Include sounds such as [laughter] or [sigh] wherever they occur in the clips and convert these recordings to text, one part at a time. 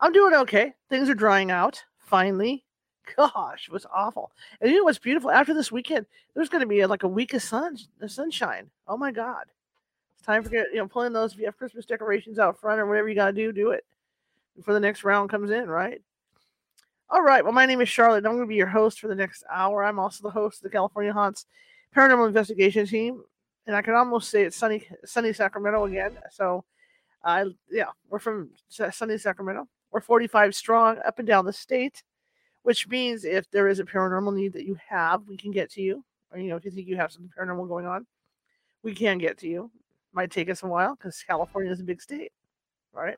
I'm doing okay. Things are drying out finally. Gosh, it was awful. And you know what's beautiful? After this weekend, there's going to be like a week of sun, of sunshine. Oh my God! It's time for you know pulling those. If you have Christmas decorations out front or whatever you got to do, do it before the next round comes in. Right? All right. Well, my name is Charlotte. and I'm going to be your host for the next hour. I'm also the host of the California Haunts Paranormal Investigation Team, and I can almost say it's sunny, sunny Sacramento again. So, I yeah, we're from sunny Sacramento. We're 45 strong up and down the state which means if there is a paranormal need that you have, we can get to you. Or, you know, if you think you have something paranormal going on, we can get to you. Might take us a while because California is a big state, right?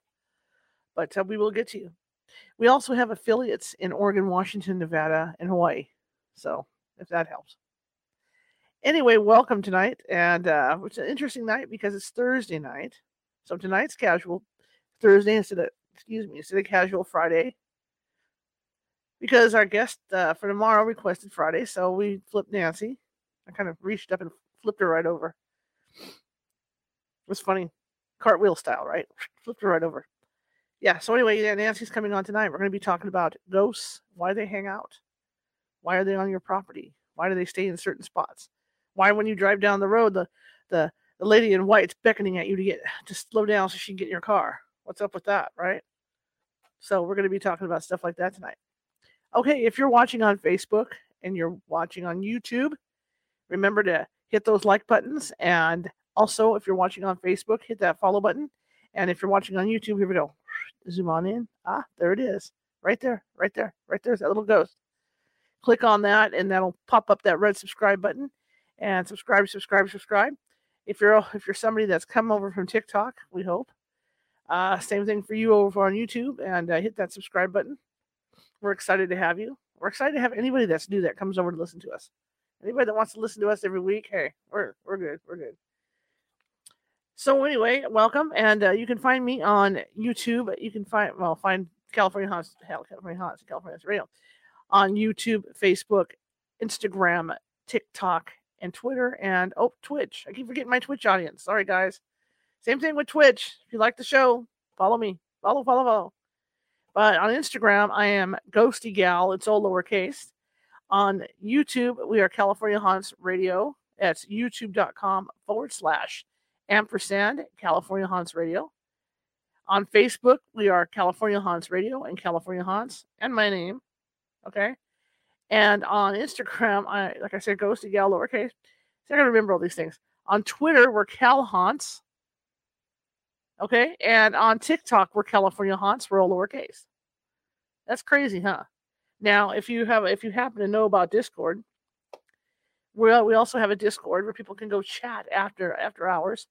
But uh, we will get to you. We also have affiliates in Oregon, Washington, Nevada, and Hawaii. So if that helps. Anyway, welcome tonight. And uh, it's an interesting night because it's Thursday night. So tonight's casual Thursday instead of, excuse me, instead of casual Friday because our guest uh, for tomorrow requested Friday, so we flipped Nancy. I kind of reached up and flipped her right over. It was funny, cartwheel style, right? [laughs] Flipped her right over. Yeah. So anyway, yeah, Nancy's coming on tonight. We're going to be talking about ghosts, why they hang out, why are they on your property, why do they stay in certain spots, why when you drive down the road the the the lady in white's beckoning at you to get [sighs] to slow down so she can get in your car. What's up with that, right? So we're going to be talking about stuff like that tonight. Okay, if you're watching on Facebook and you're watching on YouTube, remember to hit those like buttons. And also, if you're watching on Facebook, hit that follow button. And if you're watching on YouTube, here we go. Zoom on in. Ah, there it is. Right there, right there, right there's that little ghost. Click on that, and that'll pop up that red subscribe button. And subscribe, subscribe, subscribe. If you're if you're somebody that's come over from TikTok, we hope. Uh, same thing for you over on YouTube, and uh, hit that subscribe button. We're excited to have you. We're excited to have anybody that's new that comes over to listen to us. Anybody that wants to listen to us every week, hey, we're we're good. We're good. So anyway, welcome, and uh, you can find me on YouTube. You can find well find California Haunts, California Haunts, California Haunts Radio on YouTube, Facebook, Instagram, TikTok, and Twitter, and oh Twitch. I keep forgetting my Twitch audience. Sorry guys. Same thing with Twitch. If you like the show, follow me. Follow, follow, follow. But on Instagram, I am Ghosty Gal. It's all lowercase. On YouTube, we are California Haunts Radio. That's youtube.com forward slash ampersand California Haunts Radio. On Facebook, we are California Haunts Radio and California Haunts and my name. Okay. And on Instagram, I like I said, Ghosty Gal lowercase. So I gotta remember all these things. On Twitter, we're Cal Haunts. Okay. And on TikTok, we're California Haunts. We're all lowercase. That's crazy, huh? Now, if you have, if you happen to know about Discord, we we also have a Discord where people can go chat after after hours,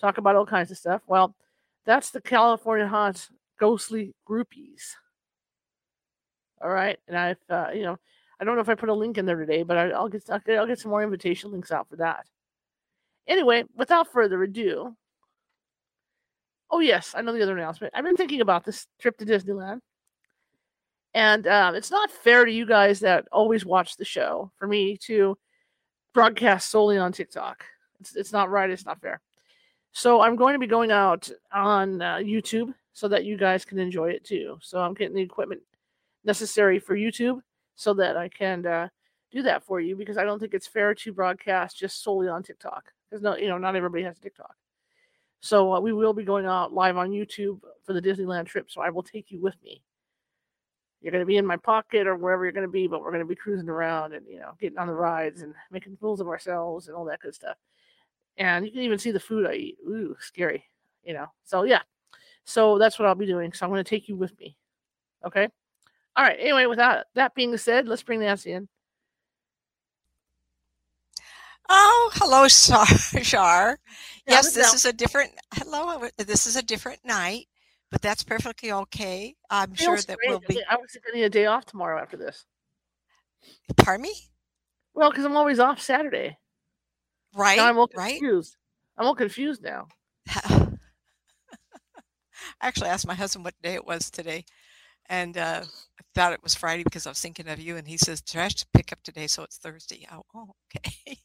talk about all kinds of stuff. Well, that's the California Haunts Ghostly Groupies. All right, and I've uh, you know I don't know if I put a link in there today, but I, will get I'll get some more invitation links out for that. Anyway, without further ado, Oh, yes, I know the other announcement. I've been thinking about this trip to Disneyland. And um, it's not fair to you guys that always watch the show for me to broadcast solely on TikTok. It's, it's not right. It's not fair. So I'm going to be going out on uh, YouTube so that you guys can enjoy it too. So I'm getting the equipment necessary for YouTube so that I can uh, do that for you because I don't think it's fair to broadcast just solely on TikTok because no, you know, not everybody has TikTok. So uh, we will be going out live on YouTube for the Disneyland trip. So I will take you with me. You're going to be in my pocket or wherever you're going to be, but we're going to be cruising around and you know getting on the rides and making fools of ourselves and all that good stuff. And you can even see the food I eat. Ooh, scary, you know. So yeah, so that's what I'll be doing. So I'm going to take you with me. Okay. All right. Anyway, without that being said, let's bring Nancy in. Oh, hello, Shar. [laughs] Shar. Yes, this is a different. Hello, this is a different night, but that's perfectly okay. I'm sure that great. we'll be. I was going to need a day off tomorrow after this. Pardon me? Well, because I'm always off Saturday. Right? Now I'm all right? confused. I'm all confused now. [laughs] I actually asked my husband what day it was today, and uh, thought it was Friday because I was thinking of you. And he says trash to pick up today, so it's Thursday. Oh, oh okay.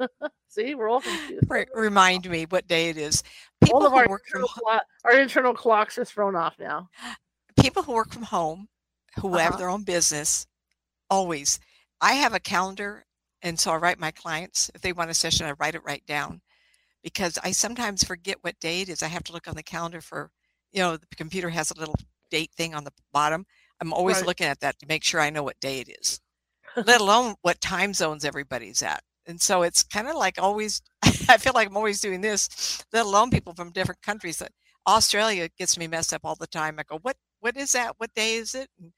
[laughs] See, we're all confused. Re- remind me what day it is. all People of who our work from internal, clo- our internal clocks are thrown off now. people who work from home, who have Uh-huh. their own business, always. I have a calendar, and so I write my clients if they want a session, I write it right down because I sometimes forget what day it is. I have to look on the calendar for, you know, the computer has a little date thing on the bottom. I'm always Right. looking at that to make sure I know what day it is, let [laughs] alone what time zones everybody's at. And so it's kind of like always, [laughs] I feel like I'm always doing this, let alone people from different countries. That Australia gets me messed up all the time. I go, what, what is that? What day is it? And,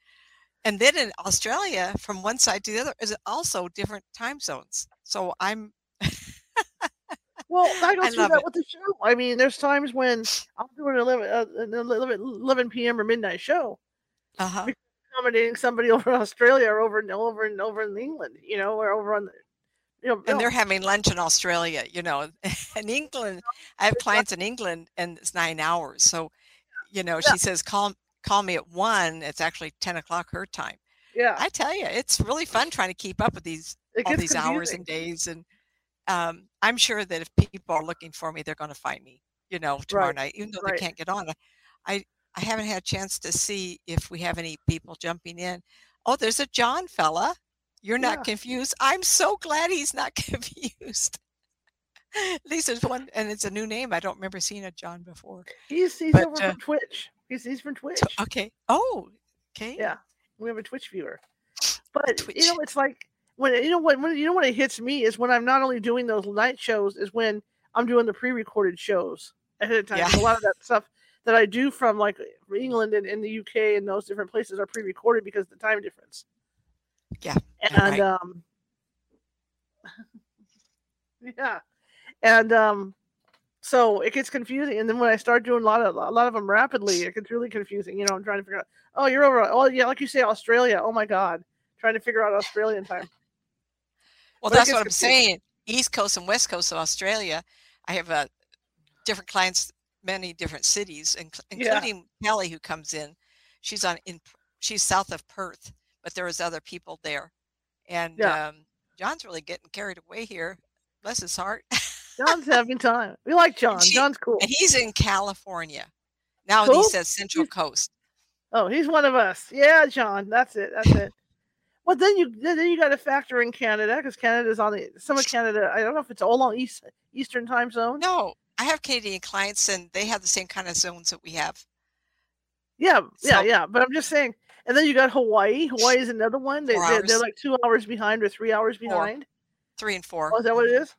and then in Australia, from one side to the other, is also different time zones. So I'm, Well, I go [laughs] I love that it. with the show. I mean, there's times when I'm doing an 11, uh, an 11, 11 p.m. or midnight show, uh-huh. accommodating somebody [laughs] over in Australia or over and over and over in England, you know, or over on the, you know, and no, they're having lunch in Australia, you know. [laughs] In England, I have clients in England and it's nine hours. So, you know, Yeah. she says, call, call me at one. It's actually 10 o'clock her time. yeah, I tell you, it's really fun trying to keep up with these it all these hours and days and um, i'm sure that if people are looking for me they're going to find me you know tomorrow Right, night even though right. they can't get on i i haven't had a chance to see if we have any people jumping in oh there's a john fella you're not Yeah. confused i'm so glad he's not [laughs] confused at least there's one and it's a new name i don't remember seeing a john before He's he's But, over uh, from Twitch. He's he's from Twitch. so, okay oh okay Yeah, we have a Twitch viewer. [sniffs] But Twitch. you know, it's like when you know what when you know when it hits me is when I'm not only doing those night shows, is when I'm doing the pre-recorded shows ahead of time. Yeah. A lot of that stuff that I do from like England and in the UK and those different places are pre-recorded because of the time difference. Yeah, And right. um, [laughs] yeah, and um, so it gets confusing. And then when I start doing a lot of a lot of them rapidly, it gets really confusing. You know, I'm trying to figure out. Oh, you're over. Oh, yeah, like you say, Australia. Oh my God, trying to figure out Australian time. [laughs] Well, But that's what I'm confusing. saying. East Coast and West Coast of Australia, I have uh, different clients, many different cities, inc- Yeah. including Kelly, who comes in. She's on in she's south of Perth, but there was other people there, and Yeah. um, John's really getting carried away here. Bless his heart. John's having time. We like [laughs] John. she- John's cool. and he's in California. Now Cool. he says Central Coast. Oh, he's one of us. Yeah, John. That's it. That's it. [laughs] Well, then you then you got to factor in Canada because Canada's on the some of Canada. I don't know if it's all on east Eastern time zone. No, I have Canadian clients, and they have the same kind of zones that we have. Yeah, yeah, So- yeah. But I'm just saying. And then you got Hawaii. Hawaii is another one. They, they're, they're like two hours behind or three hours Four. behind. Three and four. Oh, is that what it is?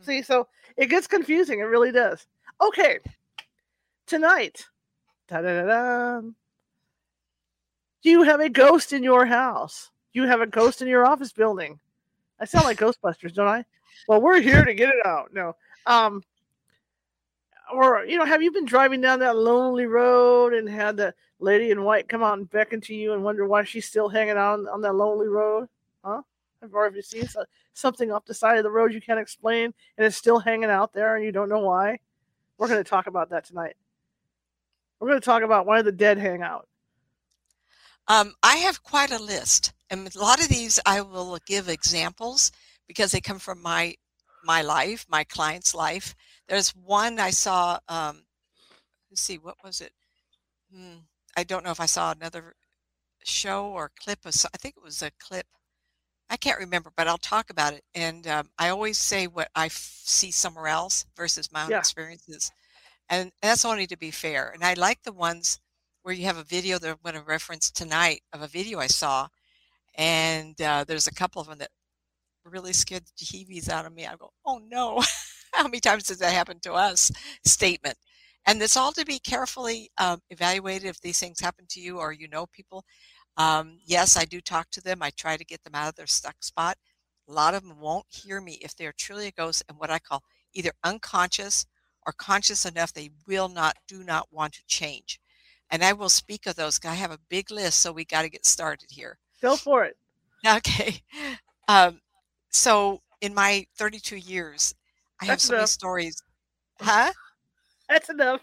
Mhm. See, so it gets confusing. It really does. Okay. Tonight. Da-da-da-da. Do you have a ghost in your house? Do you have a ghost in your office building? I sound like [laughs] Ghostbusters, don't I? Well, we're here to get it out. No. Um or you know, have you been driving down that lonely road and had the lady in white come out and beckon to you and wonder why she's still hanging out on, on that lonely road? Huh? Or have you seen so- something off the side of the road you can't explain and it's still hanging out there and you don't know why? We're going to talk about that tonight. We're going to talk about why the dead hang out. Um, I have quite a list, and a lot of these I will give examples because they come from my my life, my client's life. There's one I saw. Um, let's see, what was it? Hmm, I don't know if I saw another show or clip. Of, I think it was a clip. I can't remember, but I'll talk about it. And um, I always say what I f- see somewhere else versus my own Yeah. experiences, and that's only to be fair. And I like the ones where you have a video that I'm going to reference tonight of a video I saw, and uh, there's a couple of them that really scared the heebies out of me. I go, oh no, [laughs] how many times does that happen to us? Statement. And it's all to be carefully um, evaluated if these things happen to you or you know people. Um, yes, I do talk to them. I try to get them out of their stuck spot. A lot of them won't hear me if they're truly a ghost and what I call either unconscious or conscious enough they will not, do not want to change. And I will speak of those. I have a big list, so we got to get started here. Go for it. [laughs] Okay. Um, so in my 32 years, I have so enough. many stories. [laughs] Huh? That's enough.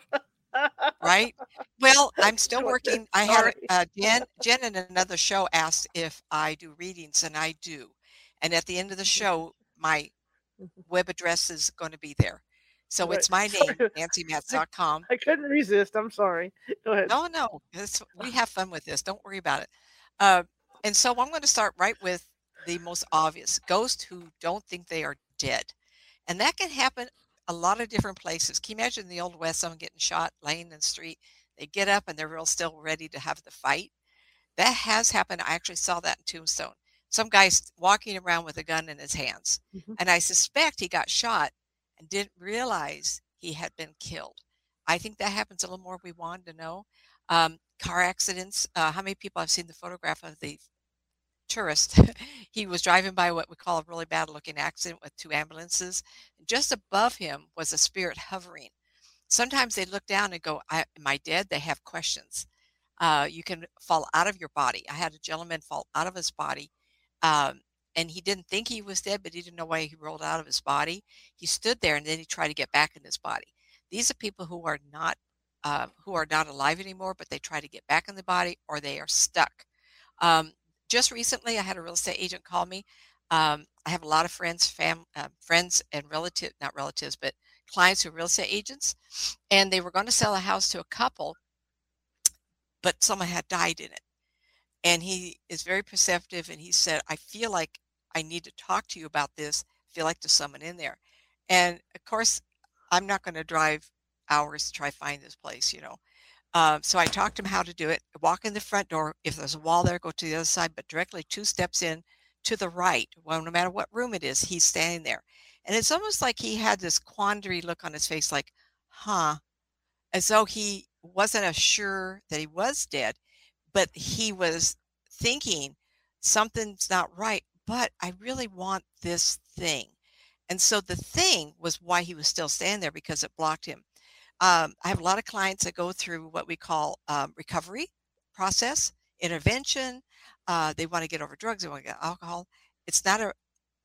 [laughs] right? Well, I'm still working. I had uh, [laughs] Jen, Jen in another show asked if I do readings, and I do. And at the end of the mm-hmm. show, my mm-hmm. web address is going to be there. So right. it's my name, nancymatz.com. I couldn't resist. I'm sorry. Go ahead. No, no. we have fun with this. Don't worry about it. Uh, and so I'm going to start right with the most obvious ghosts who don't think they are dead. And that can happen a lot of different places. Can you imagine the old West, someone getting shot, laying in the street? They get up and they're real still ready to have the fight. That has happened. I actually saw that in Tombstone. Some guy's walking around with a gun in his hands. Mm-hmm. And I suspect he got shot and didn't realize he had been killed. I think that happens a little more. We wanted to know. Um, car accidents. Uh, how many people have seen the photograph of the tourist. [laughs] he was driving by what we call a really bad looking accident with two ambulances. Just above him was a spirit hovering. Sometimes they look down and go, Am I dead? They have questions. Uh, you can fall out of your body. I had a gentleman fall out of his body. Um, and he didn't think he was dead, but he didn't know why he rolled out of his body. He stood there and then he tried to get back in his body. These are people who are not uh, who are not alive anymore, but they try to get back in the body or they are stuck. Um, just recently, I had a real estate agent call me. Um, I have a lot of friends, fam, uh, friends and relative, not relatives, but clients who are real estate agents, and they were going to sell a house to a couple, but someone had died in it. And he is very perceptive, and he said, "I feel like I need to talk to you about this. I feel like there's someone in there." And of course, I'm not going to drive hours to try find this place, you know. Um, so I talked him how to do it. Walk in the front door. If there's a wall there, go to the other side, but directly two steps in to the right. Well, no matter what room it is, he's standing there. And it's almost like he had this quandary look on his face, like, huh, as though he wasn't sure that he was dead, but he was thinking something's not right, but I really want this thing. And so the thing was why he was still standing there because it blocked him. Um, I have a lot of clients that go through what we call um, recovery process, intervention. Uh, they want to get over drugs, they want to get alcohol. It's not a,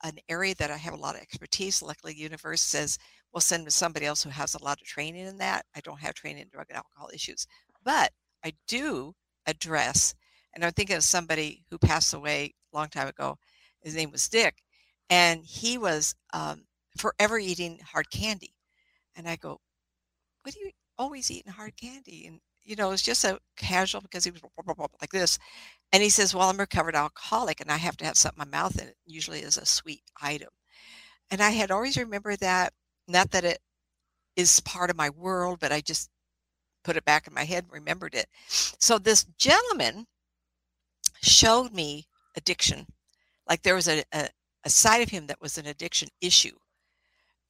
an area that I have a lot of expertise. Luckily, universe says we'll send to somebody else who has a lot of training in that. I don't have training in drug and alcohol issues, but I do address, and I'm thinking of somebody who passed away a long time ago. His name was Dick, and he was um, forever eating hard candy. And I go, what are you always eating hard candy? And, you know, it's just so casual because he was like this. And he says, well, I'm a recovered alcoholic and I have to have something in my mouth and it usually is a sweet item. And I had always remembered that, not that it is part of my world, but I just put it back in my head and remembered it. So this gentleman showed me addiction. Like there was a, a, a side of him that was an addiction issue.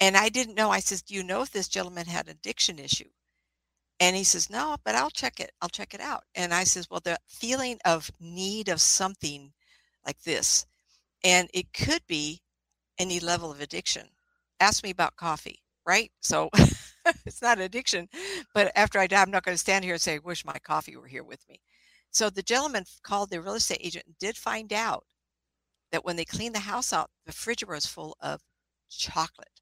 And I didn't know. I says, Do you know if this gentleman had an addiction issue? And he says, No, but I'll check it. I'll check it out. And I says, Well, the feeling of need of something like this, and it could be any level of addiction. Ask me about coffee, right? So [laughs] it's not addiction. But after I die, I'm not going to stand here and say, Wish my coffee were here with me. So the gentleman called the real estate agent and did find out that when they cleaned the house out, the refrigerator was full of chocolate.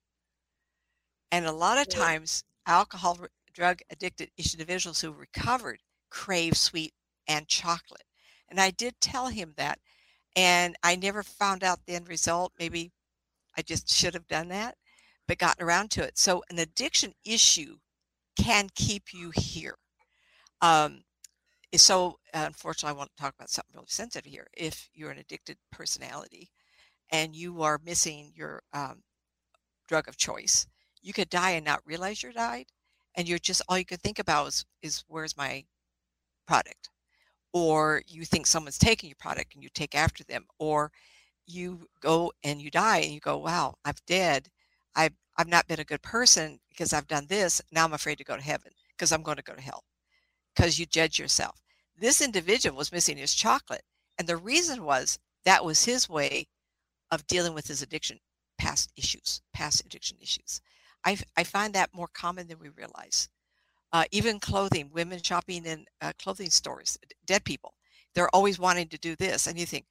And a lot of times, alcohol drug addicted individuals who recovered crave sweet and chocolate. And I did tell him that. And I never found out the end result. Maybe I just should have done that, but gotten around to it. So, an addiction issue can keep you here. Um, so, unfortunately, I want to talk about something really sensitive here. If you're an addicted personality and you are missing your um, drug of choice, you could die and not realize you're died and you're just all you could think about is, is where's my product? Or you think someone's taking your product and you take after them or you go and you die and you go wow i've dead. I've i've not been a good person because i've done this. Now i'm afraid to go to heaven because i'm going to go to hell. Because you judge yourself. This individual was missing his chocolate and the reason was that was his way of dealing with his addiction past issues past addiction issues I, I find that more common than we realize. Uh, even clothing, women shopping in uh, clothing stores, dead people, they're always wanting to do this. And you think,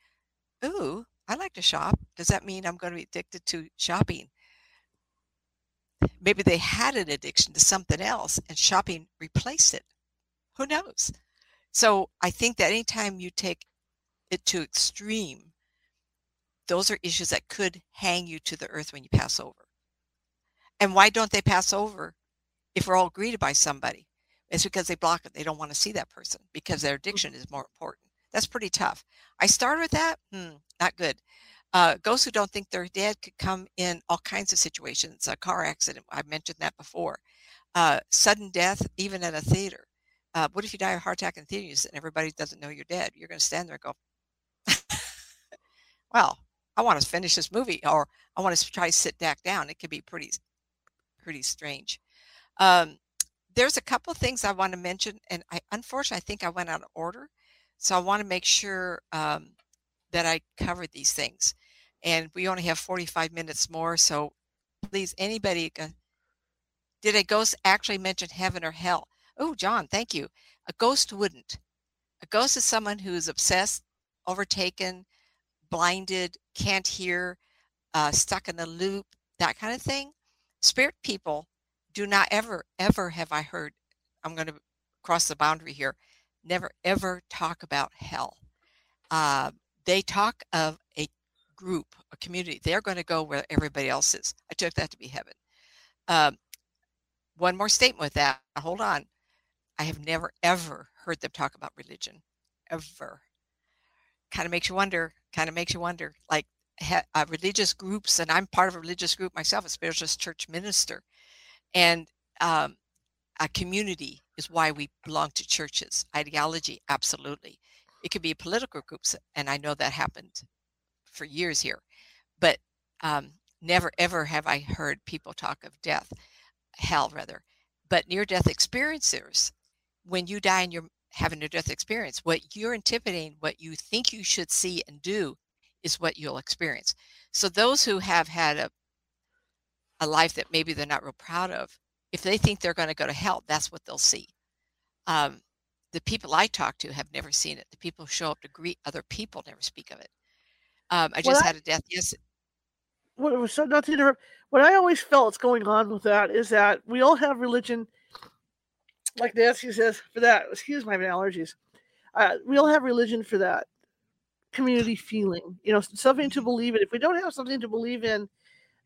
ooh, I like to shop. Does that mean I'm going to be addicted to shopping? Maybe they had an addiction to something else and shopping replaced it. Who knows? So I think that anytime you take it to extreme, those are issues that could hang you to the earth when you pass over. And why don't they pass over if we're all greeted by somebody? It's because they block it. They don't want to see that person because their addiction is more important. That's pretty tough. I started with that. Hmm, not good. Uh, ghosts who don't think they're dead could come in all kinds of situations. A car accident. I mentioned that before. Uh, sudden death, even at a theater. Uh, what if you die of a heart attack in theaters and everybody doesn't know you're dead? You're going to stand there and go, [laughs] well, I want to finish this movie or I want to try to sit back down. It can be pretty, pretty strange. Um, there's a couple things I want to mention, and I unfortunately I think I went out of order, so I want to make sure um, that I covered these things. And we only have 45 minutes more, so please, anybody, did a ghost actually mention heaven or hell? Oh, John, thank you. A ghost wouldn't. A ghost is someone who is obsessed, overtaken, blinded, can't hear, uh, stuck in the loop, that kind of thing. Spirit people do not ever, ever have I heard, I'm going to cross the boundary here, never ever talk about hell. Uh, they talk of a group, a community. They're going to go where everybody else is. I took that to be heaven. Um, one more statement with that. Hold on. I have never ever heard them talk about religion, ever. Kind of makes you wonder. Kind of makes you wonder. Like ha- uh, religious groups, and I'm part of a religious group myself, a spiritualist church minister, and um, a community is why we belong to churches. Ideology, absolutely. It could be political groups, and I know that happened for years here, but um, never ever have I heard people talk of death, hell rather. But near-death experiencers when you die and you're having a death experience, what you're anticipating, what you think you should see and do, is what you'll experience. So those who have had a a life that maybe they're not real proud of, if they think they're going to go to hell, that's what they'll see. Um, the people I talk to have never seen it. The people who show up to greet other people never speak of it. Um, I just well, had a death. Yes. What was so not to interrupt. What I always felt is going on with that is that we all have religion like Nancy says, for that, excuse my allergies. Uh, we all have religion for that community feeling, you know, something to believe in. If we don't have something to believe in,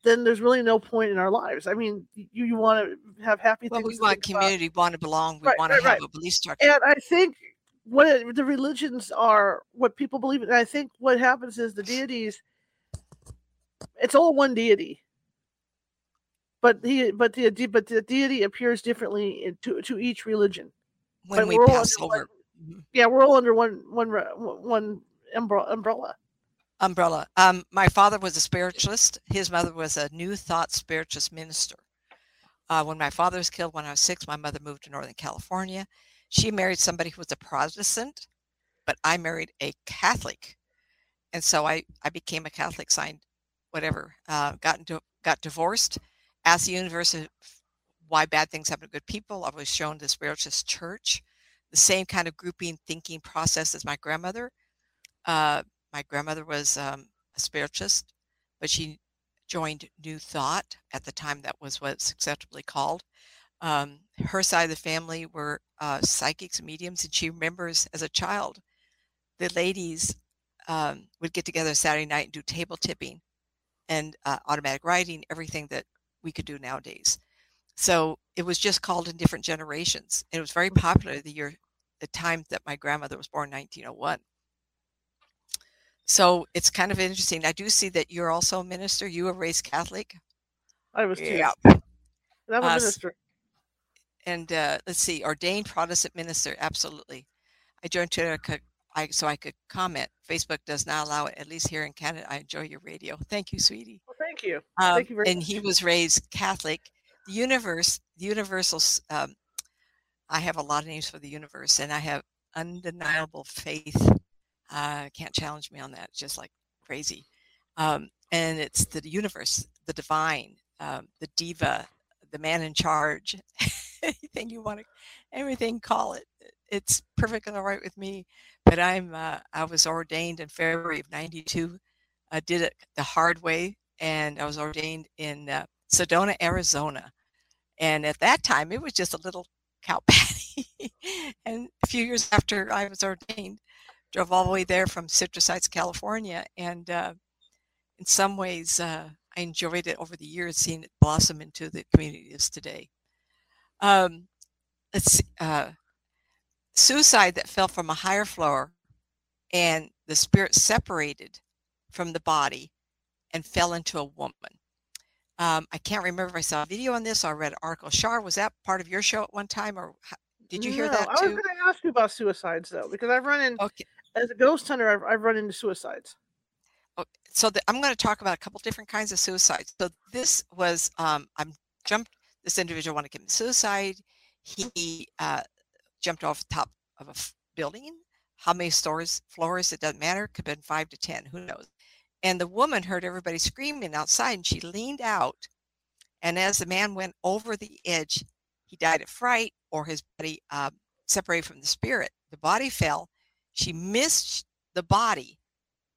then there's really no point in our lives. I mean, you, you want to have happy well, things. we want community, want to belong, we right, want to have right. a belief structure. And I think what it, the religions are, what people believe in. I think what happens is the deities, it's all one deity but he but the but the deity appears differently to to each religion. When but we pass over, one, mm-hmm. yeah, we're all under one one one umbrella. Umbrella. Um, my father was a spiritualist. His mother was a New Thought spiritualist minister. Uh, when my father was killed when I was six, my mother moved to Northern California. She married somebody who was a Protestant, but I married a Catholic, and so I I became a Catholic. Signed whatever. Uh, got into got divorced asked the universe why bad things happen to good people. I was shown the spiritualist church, the same kind of grouping thinking process as my grandmother. Uh, my grandmother was um, a spiritualist, but she joined New Thought at the time that was what's acceptably called. Um, her side of the family were uh, psychics and mediums, and she remembers as a child the ladies um, would get together Saturday night and do table tipping and uh, automatic writing, everything that we could do nowadays. So it was just called in different generations. It was very popular the year, the time that my grandmother was born, 1901. So it's kind of interesting. I do see that you're also a minister. You were raised Catholic. I was too. Yeah. I'm a uh, minister. And uh, let's see, ordained Protestant minister. Absolutely. I joined Twitter I, so I could comment. Facebook does not allow it, at least here in Canada. I enjoy your radio. Thank you, sweetie. Well, thank you. Um, thank you very and much. he was raised Catholic. The universe, the universal, um, I have a lot of names for the universe, and I have undeniable faith. Uh, can't challenge me on that. Just like crazy. Um, and it's the universe, the divine, um, the diva, the man in charge. [laughs] anything you want to, everything call it. It's perfectly all right with me. But I'm uh, I was ordained in February of '92. I did it the hard way, and I was ordained in uh, Sedona, Arizona. And at that time, it was just a little cow [laughs] patty. and a few years after I was ordained, drove all the way there from Citrus Heights, California, and uh, in some ways, uh, I enjoyed it over the years, seeing it blossom into the community it is today. Um, let's see, uh, suicide that fell from a higher floor and the spirit separated from the body and fell into a woman. Um, I can't remember if I saw a video on this or I read an article. Shar, was that part of your show at one time or did you hear no, that I was going to ask you about suicides though, because I've run in Okay. As a ghost hunter. I've, I've run into suicides. Okay. So the, I'm going to talk about a couple different kinds of suicides. So this was um, I'm jumped. This individual wanted to commit suicide. He uh, jumped off the top of a building. How many stores floors? It doesn't matter. Could have been five to ten. Who knows? And the woman heard everybody screaming outside, and she leaned out. And as the man went over the edge, he died of fright, or his body uh, separated from the spirit. The body fell. She missed the body,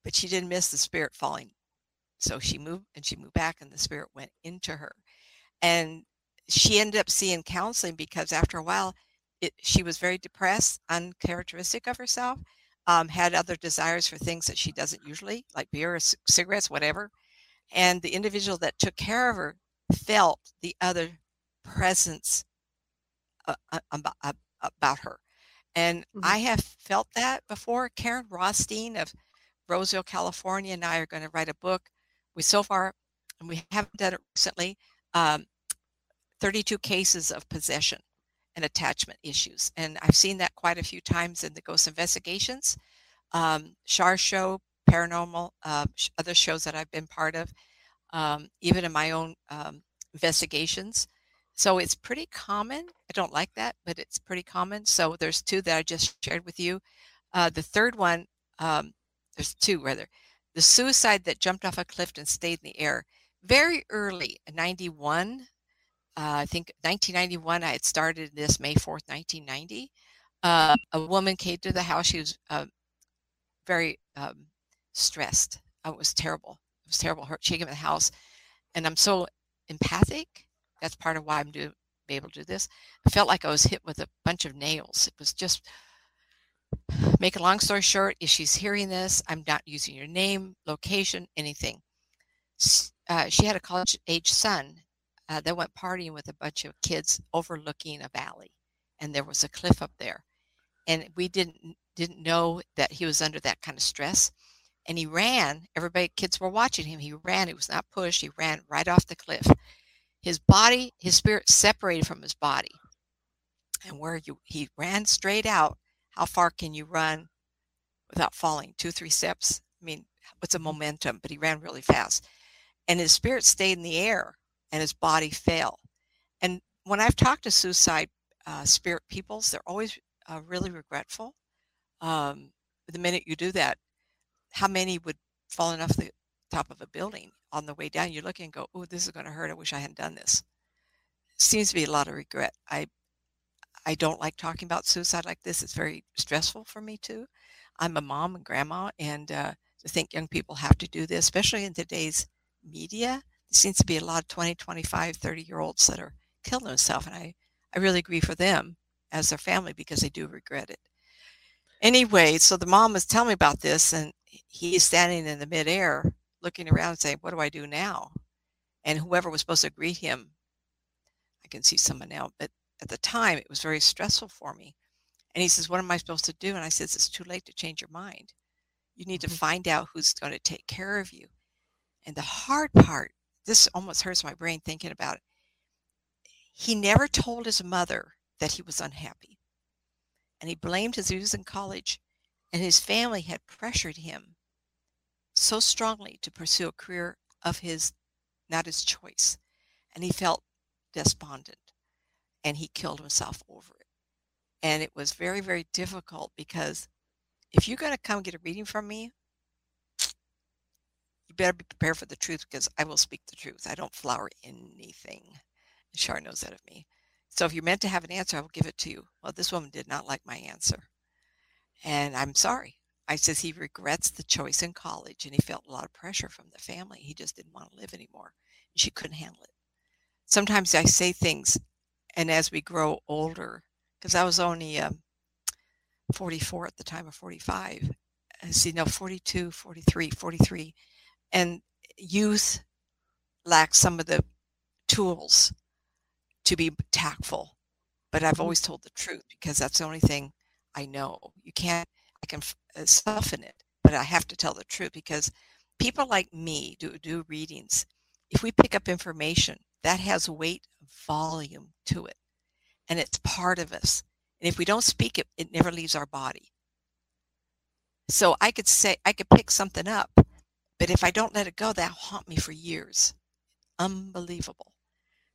but she didn't miss the spirit falling. So she moved and she moved back, and the spirit went into her. And she ended up seeing counseling because after a while, it, she was very depressed, uncharacteristic of herself, um, had other desires for things that she doesn't usually, like beer or c- cigarettes, whatever. And the individual that took care of her felt the other presence uh, uh, about, about her. And Mhm. I have felt that before. Karen Rothstein of Roseville, California, and I are going to write a book. We so far, and we haven't done it recently, um, 32 cases of possession and attachment issues. And I've seen that quite a few times in the ghost investigations, um, Shar Show, Paranormal, uh, other shows that I've been part of, um, even in my own um, investigations. So it's pretty common. I don't like that, but it's pretty common. So there's two that I just shared with you. Uh, the third one, um, there's two rather. The suicide that jumped off a cliff and stayed in the air. Very early, in 91, uh, I think 1991, I had started this May 4th, 1990. Uh, a woman came to the house. She was uh, very um, stressed. It was terrible. It was terrible. Her, she came in the house, and I'm so empathic. That's part of why I'm do be able to do this. I felt like I was hit with a bunch of nails. It was just. Make a long story short, if she's hearing this, I'm not using your name, location, anything. Uh, she had a college age son uh, that went partying with a bunch of kids overlooking a valley, and there was a cliff up there, and we didn't didn't know that he was under that kind of stress, and he ran. Everybody, kids were watching him. He ran. He was not pushed. He ran right off the cliff. His body, his spirit separated from his body, and where you he ran straight out. How far can you run without falling? Two, three steps. I mean, what's a momentum? But he ran really fast, and his spirit stayed in the air and his body fell. And when I've talked to suicide uh, spirit peoples, they're always uh, really regretful. Um, the minute you do that, how many would fallen off the top of a building on the way down? You look and go, "Oh, this is going to hurt. I wish I hadn't done this." Seems to be a lot of regret. I I don't like talking about suicide like this. It's very stressful for me too. I'm a mom and grandma, and uh, to think young people have to do this, especially in today's media, there seems to be a lot of 20, 25, 30 year olds that are killing themselves. And I, I really grieve for them as their family because they do regret it. Anyway, so the mom was telling me about this, and he's standing in the midair looking around and saying, What do I do now? And whoever was supposed to greet him, I can see someone now, but at the time it was very stressful for me. And he says, What am I supposed to do? And I says, It's too late to change your mind. You need to Mhm. find out who's going to take care of you. And the hard part, this almost hurts my brain thinking about it. He never told his mother that he was unhappy. And he blamed his he was in college, and his family had pressured him so strongly to pursue a career of his, not his choice. And he felt despondent and he killed himself over it. And it was very, very difficult because if you're going to come get a reading from me, you better be prepared for the truth because I will speak the truth. I don't flower anything. Shar knows that of me. So if you're meant to have an answer, I will give it to you. Well, this woman did not like my answer. And I'm sorry. I says he regrets the choice in college and he felt a lot of pressure from the family. He just didn't want to live anymore. She couldn't handle it. Sometimes I say things, and as we grow older, because I was only um, 44 at the time of 45, I see, no, 42, 43, 43, and youth lacks some of the tools to be tactful. But I've mm-hmm. always told the truth because that's the only thing I know. You can't, I can uh, soften it, but I have to tell the truth because people like me do, do readings. If we pick up information, that has weight, volume to it, and it's part of us. And if we don't speak it, it never leaves our body. So I could say, I could pick something up, but if I don't let it go, that'll haunt me for years. Unbelievable.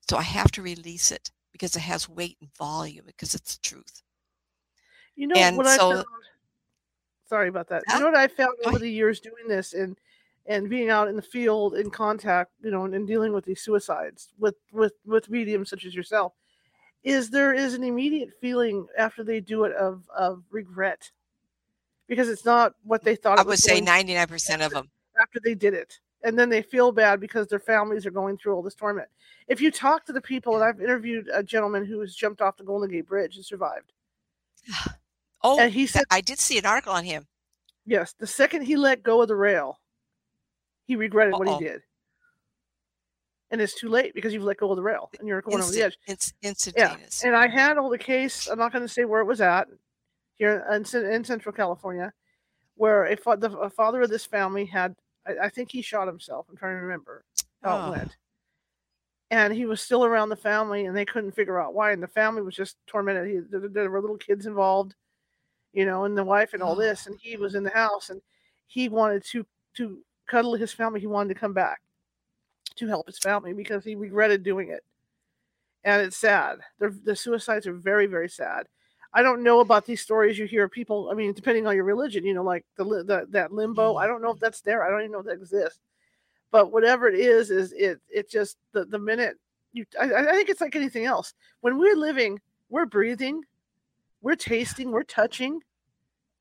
So I have to release it because it has weight and volume because it's the truth. You know and what so, I found? Sorry about that. You know what I found over the years doing this and and being out in the field in contact, you know, and, and dealing with these suicides with with with mediums such as yourself, is there is an immediate feeling after they do it of of regret because it's not what they thought. I would say ninety nine percent of them after they did it and then they feel bad because their families are going through all this torment. If you talk to the people, and I've interviewed a gentleman who has jumped off the Golden Gate Bridge and survived. [sighs] Oh, and he said, I did see an article on him. Yes, the second he let go of the rail, he regretted Uh-oh. what he did. And it's too late because you've let go of the rail and you're going Instant, over the edge. It's instantaneous. Yeah. And I handled the case. I'm not going to say where it was at here in, in Central California, where a, the, a father of this family had I, I, think he shot himself. I'm trying to remember how oh. it went. And he was still around the family, and they couldn't figure out why. And the family was just tormented. He, there were little kids involved, you know, and the wife and all this. And he was in the house, and he wanted to to cuddle his family. He wanted to come back to help his family because he regretted doing it. And it's sad. They're, the suicides are very, very sad. I don't know about these stories you hear people. I mean, depending on your religion, you know, like the, the that limbo. I don't know if that's there. I don't even know if that exists. But whatever it is, is it it just the the minute you. I, I think it's like anything else. When we're living, we're breathing, we're tasting, we're touching.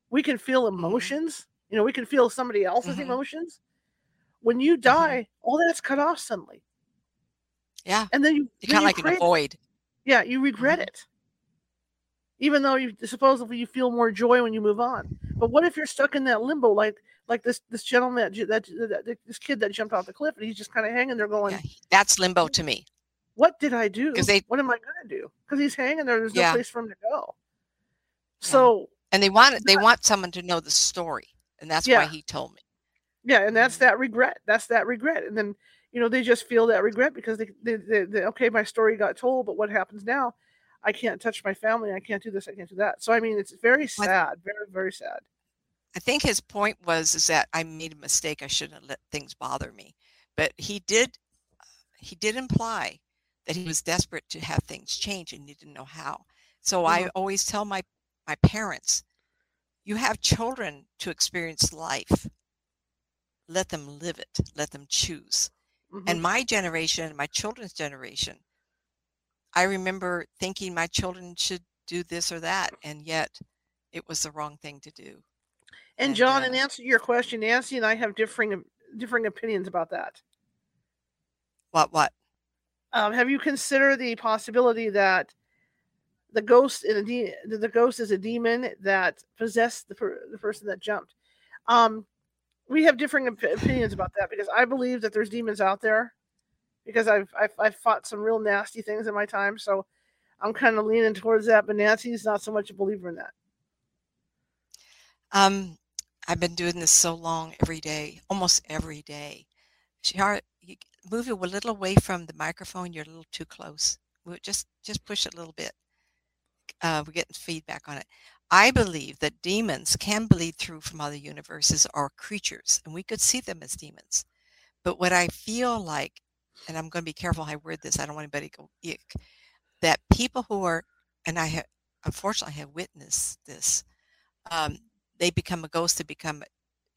We can feel mm-hmm. emotions. You know, we can feel somebody else's mm-hmm. emotions. When you mm-hmm. die, mm-hmm. all that's cut off suddenly. Yeah. And then you, you kind of like an void. Yeah, you regret mm-hmm. it even though you supposedly you feel more joy when you move on. But what if you're stuck in that limbo, like like this this gentleman that, that, that this kid that jumped off the cliff and he's just kind of hanging there going, yeah, "That's limbo to me." What did I do? They, what am I going to do? Because he's hanging there. There's no yeah. place for him to go. So, and they want it they want someone to know the story, and that's why he told me. Yeah, and that's mm-hmm. that regret. That's that regret, and then you know they just feel that regret because they, they, they, they okay, my story got told, but what happens now? I can't touch my family. I can't do this. I can't do that. So I mean, it's very sad. Very very sad. I think his point was is that I made a mistake. I shouldn't have let things bother me. But he did he did imply that he was desperate to have things change and he didn't know how. So mm-hmm. I always tell my my parents, you have children to experience life. Let them live it. Let them choose. Mm-hmm. And my generation, my children's generation, I remember thinking my children should do this or that, and yet it was the wrong thing to do. And, and John, uh, in answer to your question, Nancy and I have differing differing opinions about that. What? What? Um, have you considered the possibility that the ghost in a de- the ghost is a demon that possessed the, per- the person that jumped? Um, we have differing op- opinions about that because I believe that there's demons out there because I've, I've I've fought some real nasty things in my time, so I'm kind of leaning towards that. But Nancy's not so much a believer in that. Um, I've been doing this so long, every day, almost every day. Shar, you move a little away from the microphone. You're a little too close. Just just push it a little bit. Uh, we're getting feedback on it. I believe that demons can bleed through from other universes or creatures, and we could see them as demons. But what I feel like and I'm going to be careful how I word this. I don't want anybody to go ick. That people who are, and I have, unfortunately, have witnessed this. Um, they become a ghost. They become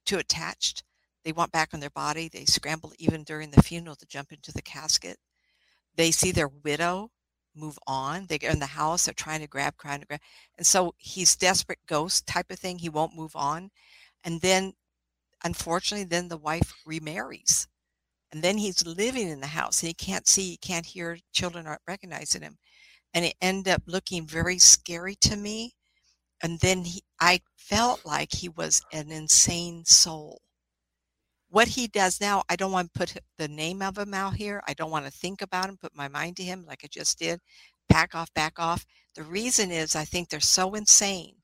too attached. They want back on their body. They scramble even during the funeral to jump into the casket. they see their widow move on. They get in the house, they're trying to grab, trying to grab. And so he's desperate ghost type of thing. He won't move on. And then unfortunately, then the wife remarries. And then he's living in the house and he can't see, he can't hear, children aren't recognizing him. And it ended up looking very scary to me. And then he, I felt like he was an insane soul. What he does now, I don't want to put the name of him out here. I don't want to think about him, put my mind to him like I just did. Back off, back off. The reason is I think they're so insane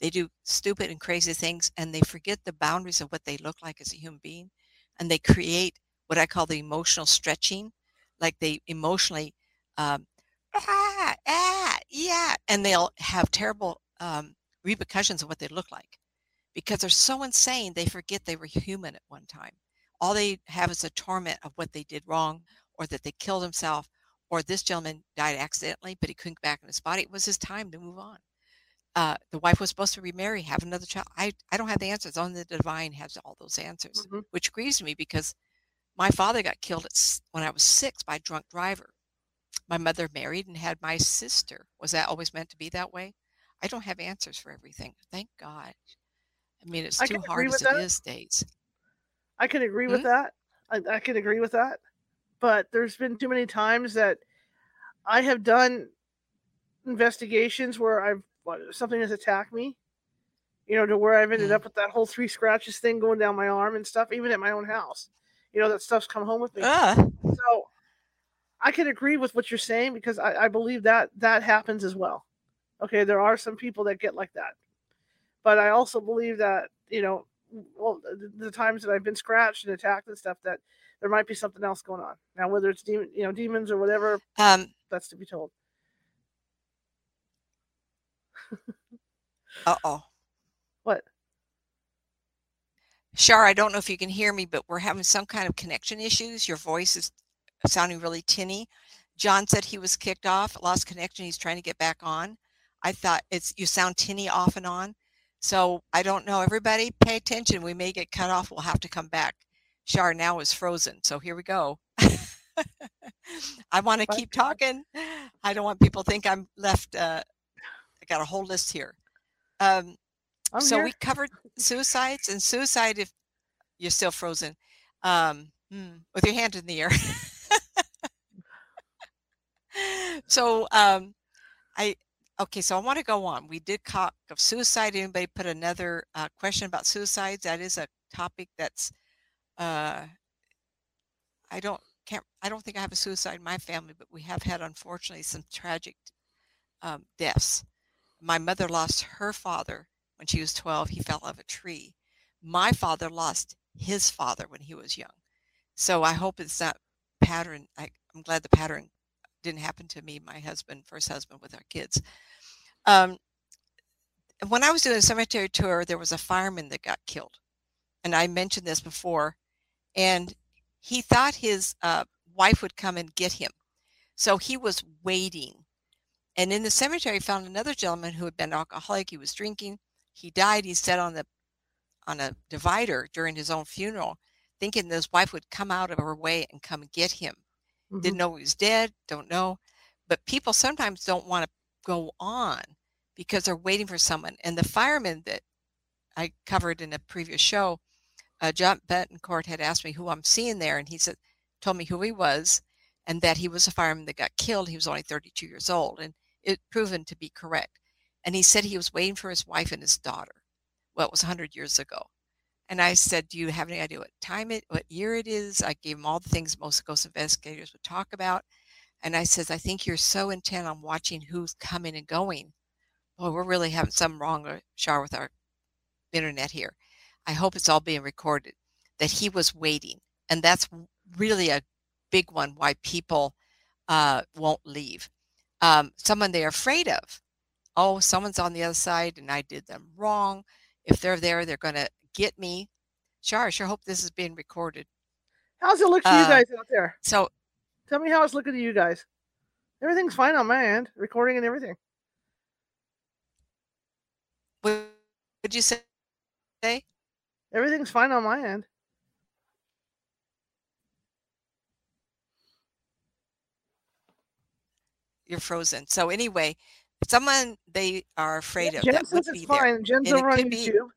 they do stupid and crazy things and they forget the boundaries of what they look like as a human being. And they create what I call the emotional stretching. Like they emotionally, um, ah, ah, yeah. And they'll have terrible um, repercussions of what they look like because they're so insane they forget they were human at one time. All they have is a torment of what they did wrong or that they killed himself or this gentleman died accidentally, but he couldn't get back in his body. It was his time to move on uh, the wife was supposed to remarry, have another child. I, I don't have the answers. Only the divine has all those answers, mm-hmm. which grieves me because my father got killed at, when I was six by a drunk driver. My mother married and had my sister. Was that always meant to be that way? I don't have answers for everything. Thank God. I mean, it's too hard as that. it is days. I can agree mm-hmm. with that. I, I can agree with that. But there's been too many times that I have done investigations where I've something has attacked me, you know, to where I've ended mm. up with that whole three scratches thing going down my arm and stuff, even at my own house. You know, that stuff's come home with me. Uh. So I can agree with what you're saying because I, I believe that that happens as well. Okay, there are some people that get like that. But I also believe that, you know, well, the, the times that I've been scratched and attacked and stuff, that there might be something else going on. Now, whether it's demon, you know, demons or whatever, um, that's to be told. [laughs] Uh oh. What? Shar, I don't know if you can hear me, but we're having some kind of connection issues. Your voice is sounding really tinny. John said he was kicked off, lost connection. He's trying to get back on. I thought it's you sound tinny off and on. So I don't know. Everybody pay attention. We may get cut off. We'll have to come back. Shar now is frozen. So here we go. [laughs] I want to keep talking. I don't want people to think I'm left uh, I got a whole list here. Um, so here. we covered suicides and suicide if you're still frozen um, hmm, with your hand in the air. [laughs] so um, I okay. So I want to go on. We did talk of suicide. Anybody put another uh, question about suicides? That is a topic that's uh, I don't can't I don't think I have a suicide in my family, but we have had unfortunately some tragic um, deaths. My mother lost her father when she was 12. He fell off a tree. My father lost his father when he was young. So I hope it's not pattern. I, am glad the pattern didn't happen to me, my husband, first husband with our kids. Um, when I was doing a cemetery tour, there was a fireman that got killed. And I mentioned this before. And he thought his uh, wife would come and get him. So he was waiting and in the cemetery, found another gentleman who had been alcoholic. He was drinking. He died. He sat on the on a divider during his own funeral, thinking that his wife would come out of her way and come get him. Mm-hmm. Didn't know he was dead. Don't know. But people sometimes don't want to go on because they're waiting for someone. And the fireman that I covered in a previous show, uh, John Betancourt had asked me who I'm seeing there, and he said, told me who he was, and that he was a fireman that got killed. He was only 32 years old, and it proven to be correct. And he said he was waiting for his wife and his daughter. Well, it was 100 years ago. And I said, Do you have any idea what time it, what year it is? I gave him all the things most ghost investigators would talk about. And I says, I think you're so intent on watching who's coming and going. Well, we're really having something wrong, Shar, with our internet here. I hope it's all being recorded that he was waiting. And that's really a big one why people uh, won't leave um, someone they're afraid of. Oh, someone's on the other side and I did them wrong. If they're there, they're going to get me. Sure, I sure hope this is being recorded. How's it look to uh, you guys out there? So, tell me how it's looking to you guys. Everything's fine on my end, recording and everything. What would you say? Everything's fine on my end. you're frozen. So anyway, someone they are afraid Yeah, of Jen that would says be it's there. fine. Jen's And it over on could be- YouTube.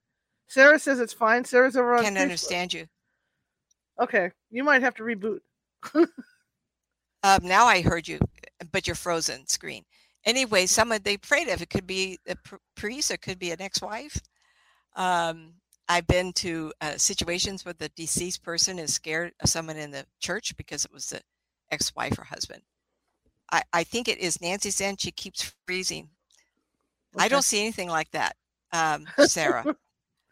Sarah says it's fine. Sarah's over on Can't Facebook. understand you. Okay, you might have to reboot. [laughs] Um, now I heard you, but you're frozen screen. Anyway, someone they afraid of it could be a pr- priest, it could be an ex-wife. Um, I've been to uh, situations where the deceased person is scared of someone in the church because it was the ex-wife or husband. I, I think it is Nancy said she keeps freezing. I don't see anything like that, um, [laughs] Sarah.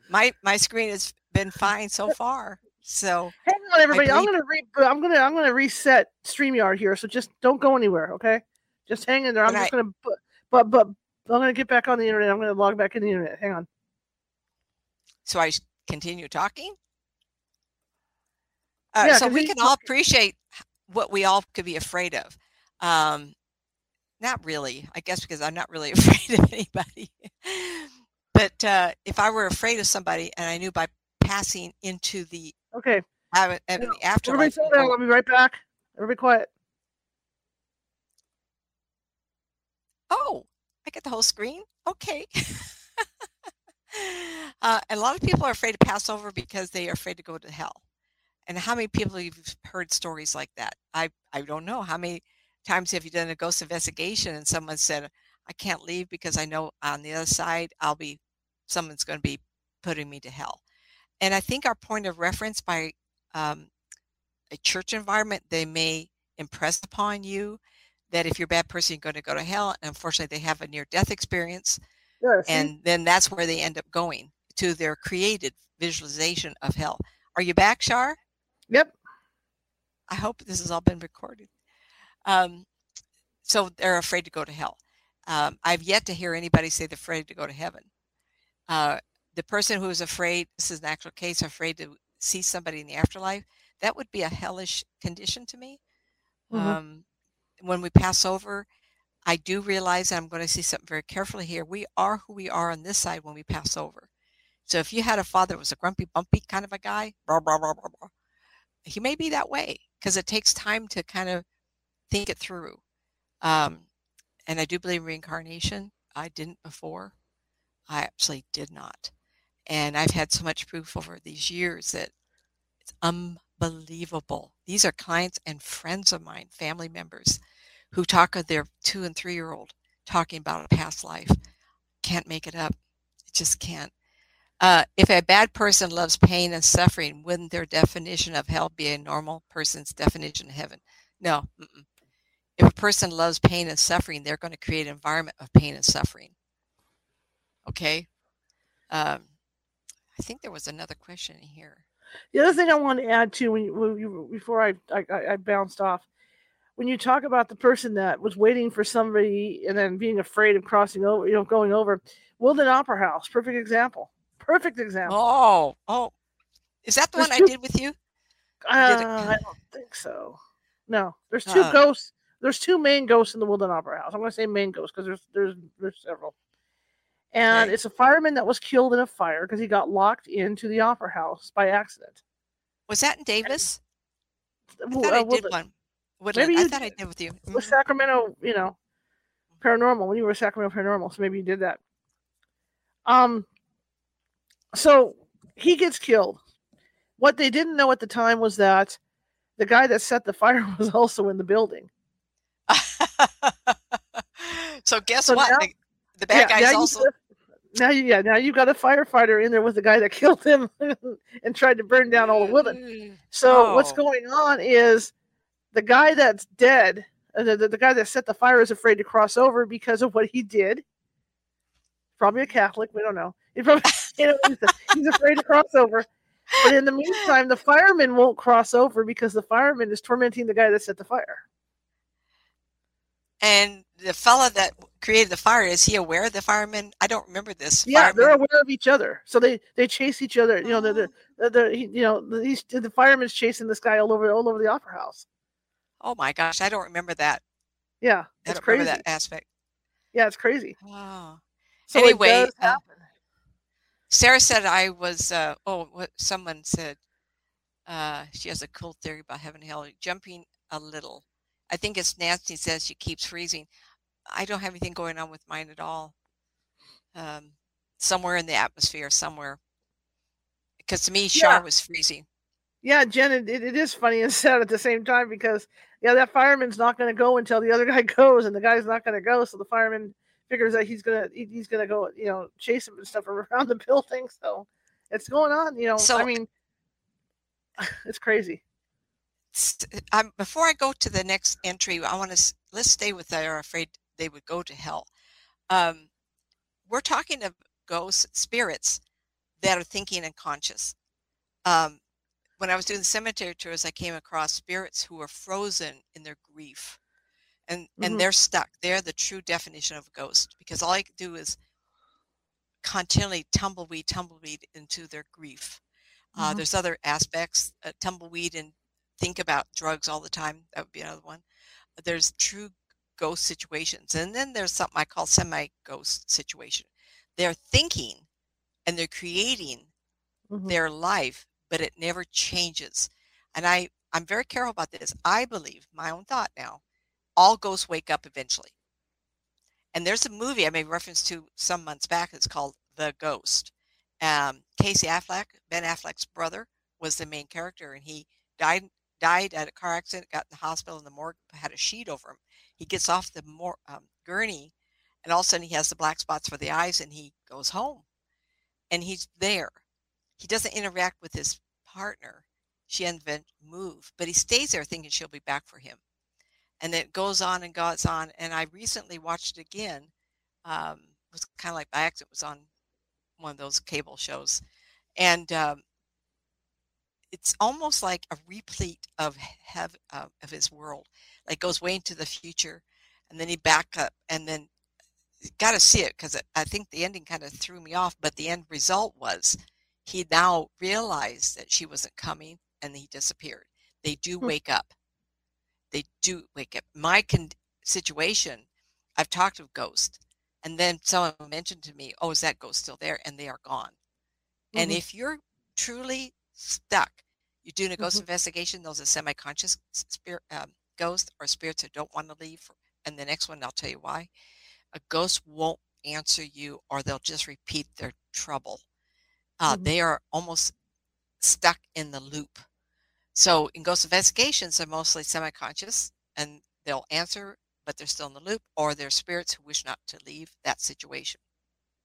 My my screen has been [laughs] fine so far. So Hang on, everybody. I'm gonna re- I'm gonna I'm gonna reset Streamyard here. So just don't go anywhere, okay? Just hang in there. I'm just gonna but but but I'm gonna get back on the internet. I'm gonna log back in the internet. Hang on. so I continue talking. Uh, Yeah, so we can all appreciate what we all could be afraid of. Um, not really, I guess, because I'm not really [laughs] afraid of anybody. But uh, if I were afraid of somebody and I knew by passing into the, Okay. Yeah, the Everybody afterlife, you down. go- I'll be right back. Everybody quiet. oh, I get the whole screen. Okay. [laughs] uh, and a lot of people are afraid to pass over because they are afraid to go to hell. And how many people you've heard stories like that? I I don't know. How many times have you done a ghost investigation and someone said, "I can't leave because I know on the other side I'll be someone's going to be putting me to hell." And I think our point of reference by um, a church environment, they may impress upon you that if you're a bad person, you're going to go to hell. And unfortunately, they have a near death experience. And then that's where they end up going to their created visualization of hell. Are you back, Shar? yep. I hope this has all been recorded. Um, so they're afraid to go to hell. Um, I've yet to hear anybody say they're afraid to go to heaven. Uh, the person who is afraid, this is an actual case, afraid to see somebody in the afterlife, that would be a hellish condition to me. Mhm. Um, when we pass over, I do realize that I'm going to see something very carefully here. We are who we are on this side when we pass over. So if you had a father that was a grumpy, bumpy kind of a guy, blah, blah, blah, blah, blah, he may be that way because it takes time to kind of think it through. Um, and I do believe reincarnation. I didn't before. I actually did not. And I've had so much proof over these years that it's unbelievable. These are clients and friends of mine, family members, who talk of their two and three year old talking about a past life. Can't make it up. It just can't. Uh, if a bad person loves pain and suffering, wouldn't their definition of hell be a normal person's definition of heaven? No. Mm-mm. If a person loves pain and suffering, they're going to create an environment of pain and suffering. Okay. Um, I think there was another question here. The other thing I want to add to when you, when you before I, I I bounced off, when you talk about the person that was waiting for somebody and then being afraid of crossing over, you know, going over, Woodland Opera House, perfect example, perfect example. Oh, oh, is that the There's one I did with you? Uh, did it- I don't think so. No, there's two Uh. ghosts. There's two main ghosts in the Woodland Opera House. I'm going to say main ghosts because there's there's there's several. And Okay. it's a fireman that was killed in a fire because he got locked into the opera house by accident. Was that in Davis? I Well, thought uh, I did one. Woodland. Maybe I you thought I did. did with you. with Mhm. Sacramento, you know, paranormal when you were Sacramento paranormal, so maybe you did that. Um, so he gets killed. What they didn't know at the time was that the guy that set the [laughs] fire was also in the building. [laughs] so guess So what? now- the, the bad now guy's also now you yeah now you got a firefighter in there with the guy that [laughs] killed him [laughs] and tried to burn down all the women. So what's Oh. going on is the guy that's dead, uh, the, the, the guy that set the fire is afraid to cross over because of what he did. Probably a Catholic, we don't know. He [laughs] probably, you know, he's, he's afraid to cross over. But in the meantime, the fireman won't cross over because the fireman is tormenting the guy that set the fire. And the fella that created the fire is he aware of the firemen? I don't remember this. Yeah, they're aware of each other, so they they chase each other. You know, the the, the, the he- you know the, he's, the fireman's chasing this guy all over all over the opera house. Oh my gosh, I don't remember that. Yeah, I don't crazy. remember that aspect. Yeah, it's crazy. Oh. So Anyway, uh. Sarah said I was. Uh, oh, what someone said. Uh, she has a cool theory about heaven and hell. Jumping a little. I think it's Nancy says she keeps freezing. I don't have anything going on with mine at all. Um, somewhere in the atmosphere, somewhere. Because to me, Shar Yeah. was freezing. Yeah, Jen, it, it is funny and [laughs] sad at the same time because yeah, that fireman's not going to go until the other [laughs] guy goes, and the guy's not going to go, so the fireman figures that he's gonna he- he's gonna go, you know, chase him and stuff [laughs] around the building. So it's going on, you know. So- I mean, it's crazy. Um, before I go to the next entry, I want to let's stay with they are afraid they would go to hell. Um, we're talking of ghosts, spirits that are thinking and conscious. Um, when I was doing the cemetery tours, I came across spirits who are frozen in their grief, and Mhm. and they're stuck. They're the true definition of a ghost because all I could do is continually tumbleweed, tumbleweed into their grief. Uh, Mhm. there's other aspects, uh, tumbleweed and think about drugs all the time. That would be another one. There's true ghost situations. And then there's something I call semi ghost situation. They're thinking and they're creating Mhm. their life, but it never changes. And I, I'm very careful about this. I believe, my own thought now, all ghosts wake up eventually. And there's a movie I made reference to some months back. It's called The Ghost. Um, Casey Affleck, Ben Affleck's brother, was the main character, and he died died at a car accident. Got in the hospital, and the morgue had a sheet over him. He gets off the mor- um, gurney, and all of a sudden he has the black spots for the eyes, and he goes home, and he's there. He doesn't interact with his partner. She hasn't move, but he stays there thinking she'll be back for him and it goes on and goes on. And I recently watched it again. Um, it was kind of like by accident. It was on one of those cable shows, and um, it's almost like a replete of uh, of his world. Like goes way into the future, and then he back up, and then you got to see it because I think the ending kind of threw me off. But the end result was he now realized that she wasn't coming, and he disappeared. They do Hmm. wake up they do wake up. My con- situation, I've talked with ghosts, and then someone mentioned to me, "Oh, is that ghost still there?" And they are gone. And Mhm. if you're truly stuck, you're doing a ghost Mhm. investigation. Those are semi-conscious spirit um, ghosts or spirits that don't want to leave. And the next one, I'll tell you why. A ghost won't answer you, or they'll just repeat their trouble. Uh, Mhm. They are almost stuck in the loop. So in ghost investigations, they're mostly semi-conscious and they'll answer, but they're still in the loop, or they're spirits who wish not to leave that situation,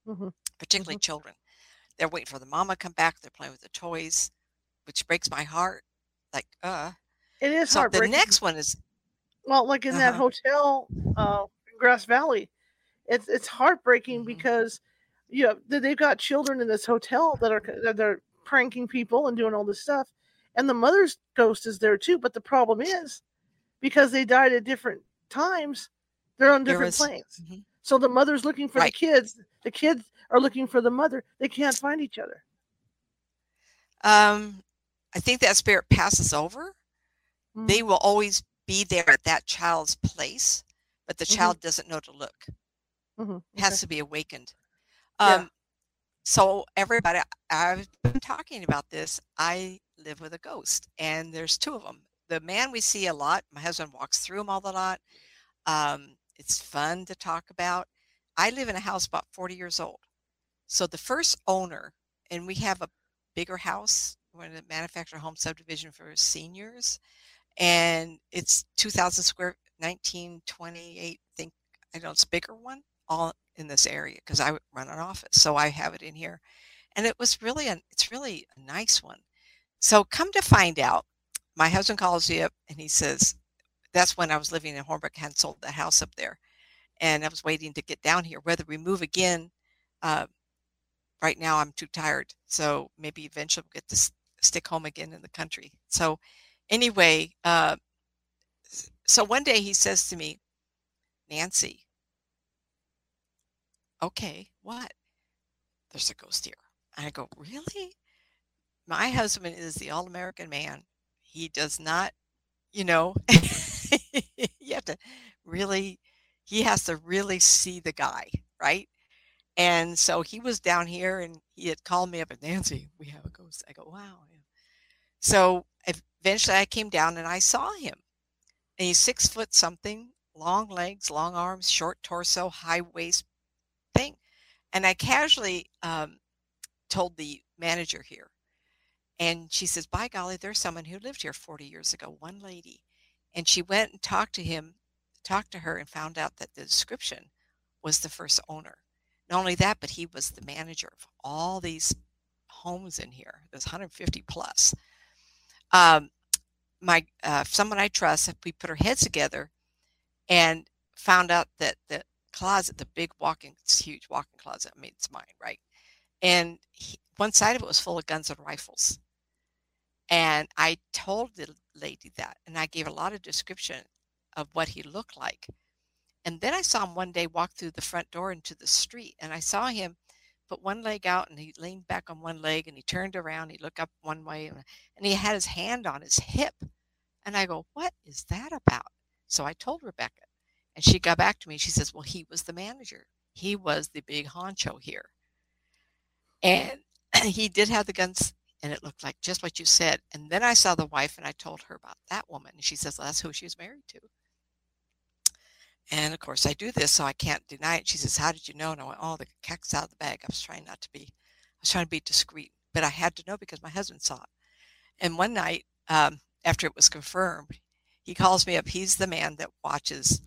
Mhm. particularly children. They're waiting for the mama to come back. They're playing with the toys, which breaks my heart. Like, uh. It is So the next one is Well, like in that Uh-huh. hotel, uh, in Grass Valley, it's it's heartbreaking Mhm. because you know they- they've got children in this hotel that are that they're pranking people and doing all this stuff, and the mother's ghost is there too. But the problem is because they died at different times, they're on different is- planes. Mhm. So the mother's looking for Right. the kids. The kids are looking for the mother. They can't find each other. um, I think that spirit passes over. Mm. They will always be there at that child's place, but the Mhm. child doesn't know to look. Mhm. It has to be awakened. Yeah. Um, so everybody, I've been talking about this. I live with a ghost, and there's two of them. The man we see a lot. My husband walks through them all the lot. Um, it's fun to talk about. I live in a house about 40 years old. So the first owner, and we have a bigger house. We're in a manufactured home subdivision for seniors, and it's 2,000 square, 1928. I think I know it's bigger one, all in this area because I run an office, so I have it in here, and it was really a, it's really a nice one. So come to find out, my husband calls me up and he says, that's when I was living in Hornbrook, hadn't sold the house up there, and I was waiting to get down here. Whether we move again, uh, right now I'm too tired, so maybe eventually we'll get to s- stick home again in the country. So anyway, uh, so one day he says to me, Nancy, okay, what? There's a ghost here. And I go, really? My husband is the all American man. He does not, you know, [laughs] you have to really, he has to really see the guy, right? And so he was down here and he had called me up and [laughs] Nancy, we have a ghost. I go, wow. yeah." So eventually I came down and I saw him. And he's six foot something long legs, long arms, short torso, high waist thing. And I casually um, told the manager here, and she says, By golly, there's someone who lived here 40 years ago, one lady. And she went and talked to him, talked to her, and found out that the description was the first owner. Not only that, but he was the manager of all these homes in here. There's 150 plus. Um, my uh, someone I trust, we put our heads together and found out that the closet, the big walking, it's huge walking closet. I mean, it's mine, right? And he, one side of it was full of guns and rifles. And I told the lady that, and I gave a lot of description of what he looked like. And then I saw him one day walk through the front door into the street, and I saw him put one leg out and he leaned back on one leg and he turned around, he looked up one way, and, he had his hand on his hip. And I go, What is that about? So I told Rebecca, and she got back to me. She says, Well, he was the manager, he was the big honcho here. And [clears throat] he did have the guns, and it looked like just what you said. And then I saw the wife, and I told her about that woman. And she says, well, That's who she was married to. And of course, I do this, so I can't deny it. She says, How did you know? And I went, Oh, the cat's out of the bag. I was trying not to be, I was trying to be discreet, but I had to know because my husband saw it. And one night, um, after it was confirmed, he calls me up. He's the man that watches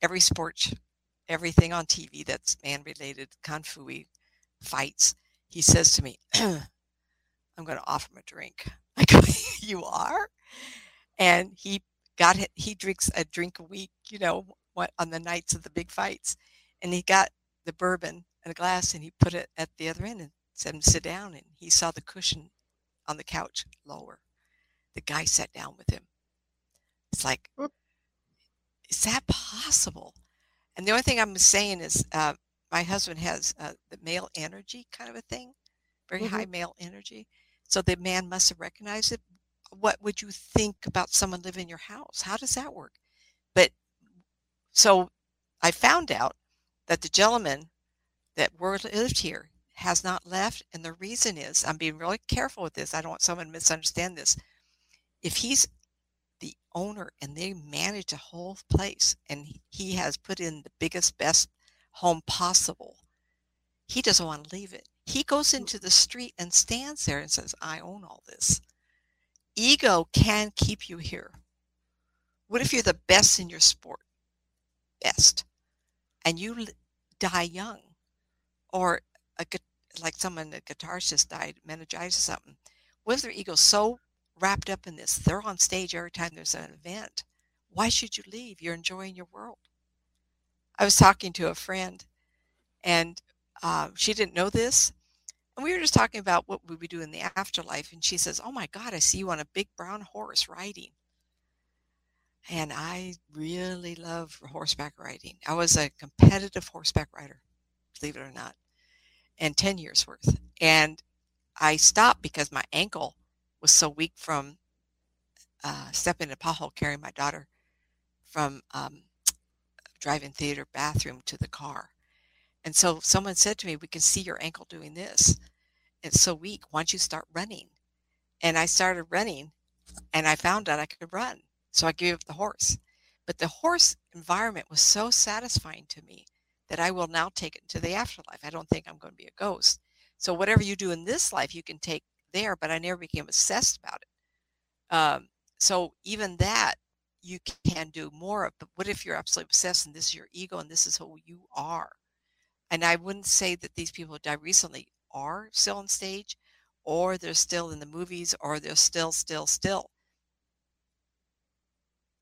every sport, everything on TV that's man related, kung fu fights. He says to me, [clears throat] I'm going to offer him a drink. [laughs] I go, You are? And he got it. He drinks a drink a week, you know, what on the nights of the big fights. And he got the bourbon in a glass and he put it at the other end and said him sit down. And he saw the cushion on the couch lower. The guy sat down with him. It's like, is that possible? And the only thing I'm saying is, uh, my husband has uh, the male energy kind of a thing, very mm-hmm. high male energy. So the man must have recognized it. What would you think about someone living in your house? How does that work? But so I found out that the gentleman that lived here has not left. And the reason is I'm being really careful with this. I don't want someone to misunderstand this. If he's the owner and they manage the whole place and he has put in the biggest, best home possible, he doesn't want to leave it. He goes into the street and stands there and says, I own all this. Ego can keep you here. What if you're the best in your sport? Best and you die young or a, like someone a guitarist just died meningitis or something if their ego's so wrapped up in this they're on stage every time there's an event why should you leave? You're enjoying your world. I was talking to a friend and um, she didn't know this and we were just talking about what would we do in the afterlife and she says oh my god i see you on a big brown horse riding and I really love horseback riding. I was a competitive horseback rider, believe it or not, and 10 years worth. And I stopped because my ankle was so weak from uh, stepping in a pothole carrying my daughter from um, drive-in theater bathroom to the car. And so someone said to me, "We can see your ankle doing this. It's so weak. Why don't you start running?" And I started running, and I found out I could run. So I gave up the horse. But the horse environment was so satisfying to me that I will now take it into the afterlife. I don't think I'm going to be a ghost. So whatever you do in this life, you can take there, but I never became obsessed about it. Um, so even that you can do more of. But what if you're absolutely obsessed and this is your ego and this is who you are? And I wouldn't say that these people who died recently are still on stage or they're still in the movies or they're still, still, still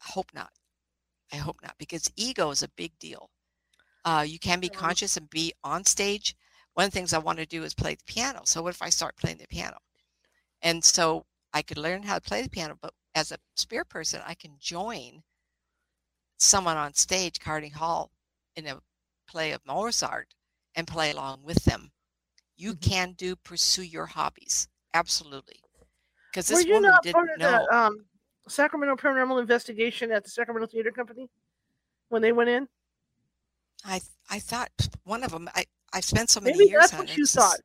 hope not. I hope not, because ego is a big deal. Uh, you can be conscious and be on stage. One of the things I want to do is play the piano. So what if I start playing the piano? And so I could learn how to play the piano, but as a spirit person, I can join someone on stage, Carnegie Hall, in a play of Mozart and play along with them. You mm-hmm. can do pursue your hobbies, absolutely. Because this woman didn't know. That, um, Sacramento Paranormal Investigation at the Sacramento Theater Company when they went in? I I thought one of them. I I spent so many Maybe years. That's what you thought.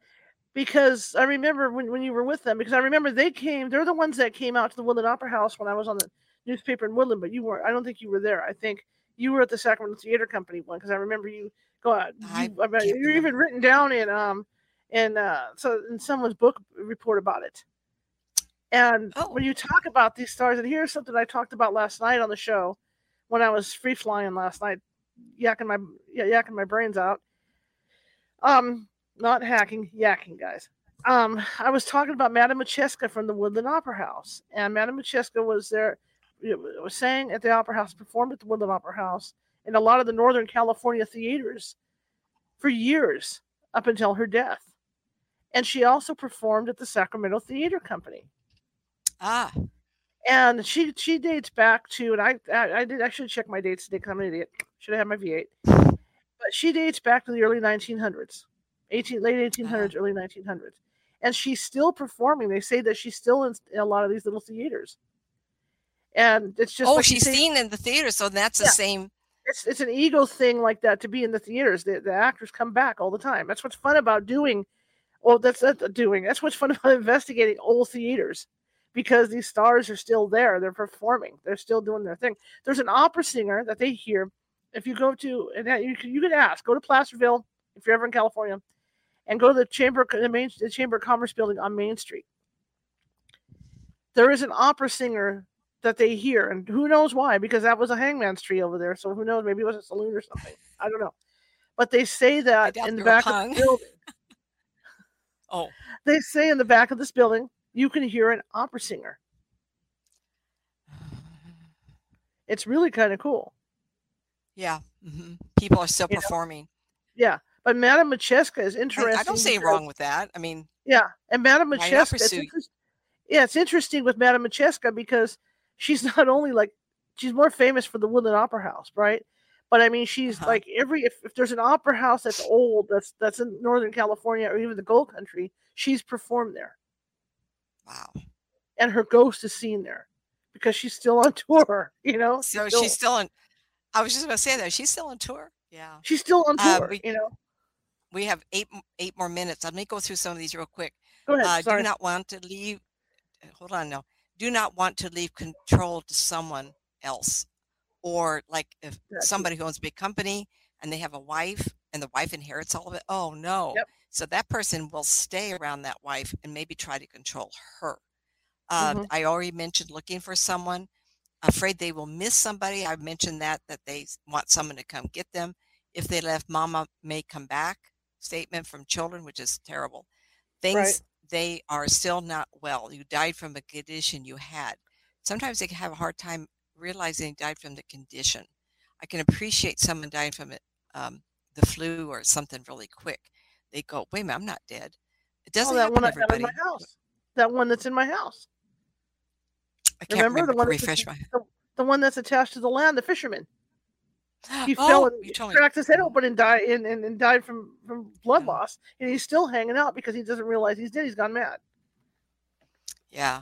Because I remember when, when you were with them, because I remember they came, they're the ones that came out to the Woodland Opera House when I was on the newspaper in Woodland, but you weren't, I don't think you were there. I think You were at the Sacramento Theater Company one because I remember you go out. You, I, I mean, you're even written down in um in uh so in someone's book report about it. And Oh. when you talk about these stars, and here's something I talked about last night on the show when I was free flying last night, yakking my yeah, yakking my brains out. Um, not hacking, yakking, guys. Um, I was talking about Madame Modjeska from the Woodland Opera House, and Madame Modjeska was there, was sang at the Opera House, performed at the Woodland Opera House, and a lot of the Northern California theaters for years up until her death. And she also performed at the Sacramento Theater Company Ah, and she she dates back to and I I, I did actually check my dates today because I'm an idiot. Should have had my V8. But she dates back to the early 1900s, 18 late 1800s, early 1900s, and she's still performing. They say that she's still in, in a lot of these little theaters, and it's just oh, like she's seen in the theater, so that's the same. it's it's an ego thing like that to be in the theaters. The, the actors come back all the time. That's what's fun about doing. Well, that's not doing. That's what's fun [laughs] about investigating old theaters because these stars are still there. They're performing. They're still doing their thing. There's an opera singer that they hear. If you go to and that- you can you can ask. Go to Placerville if you're ever in California, and go to the chamber the main the Chamber of Commerce building on Main Street. There is an opera singer that they hear, and who knows why? Because that was a hangman's tree over there. So who knows? Maybe it was a saloon or something. I don't know. But they say that in the back of the building. [laughs] Oh, They say in the back of this building you can hear an opera singer. It's really kind of cool. yeah. hmm People are still You know, performing. Yeah. But Madame Modjeska is interesting. I don't see wrong with that. I mean, Yeah, and Madame Modjeska. It's yeah, it's interesting with Madame Modjeska because she's [laughs] not only like she's more famous for the Woodland Opera House, right? But I mean, she's Uh-huh. like every if, if there's an opera house that's old, that's that's in Northern California or even the Gold Country, she's performed there, wow. and her ghost is seen there because she's still on [laughs] tour. You know, So still, she's still on. I was just going to say that she's still on tour. Yeah. she's still on Uh, tour. we- you know, We have eight eight more minutes. Let me go through some of these real quick. go ahead. Uh, Sorry. do not want to leave. uh, Hold on, no. Do not want to leave control to someone else, or like if somebody who owns a big company and they have a wife and the wife inherits all of it. Oh no! Yep. So that person will stay around that wife and maybe try to control her. Uh, Mhm. I already mentioned looking for someone, afraid they will miss somebody. I mentioned that that they want someone to come get them. If they left, Mama may come back. Statement from children, which is terrible. Things Right. they are still not well. You died from a condition you had. Sometimes they can have a hard time realizing they died from the condition. I can appreciate someone dying from it, um, the flu or something really quick. They go, wait a minute, I'm not dead. It Oh, doesn't that happen one I got in everybody. my house. That one that's in my house. I can't Remember remember. the one that's refresh my. the, the one that's attached to the land, the fisherman. He oh, fell and you told me. cracked his head open and died and, and, and died from, from blood Yeah. loss. And he's still hanging out because he doesn't realize he's dead. He's gone mad. Yeah.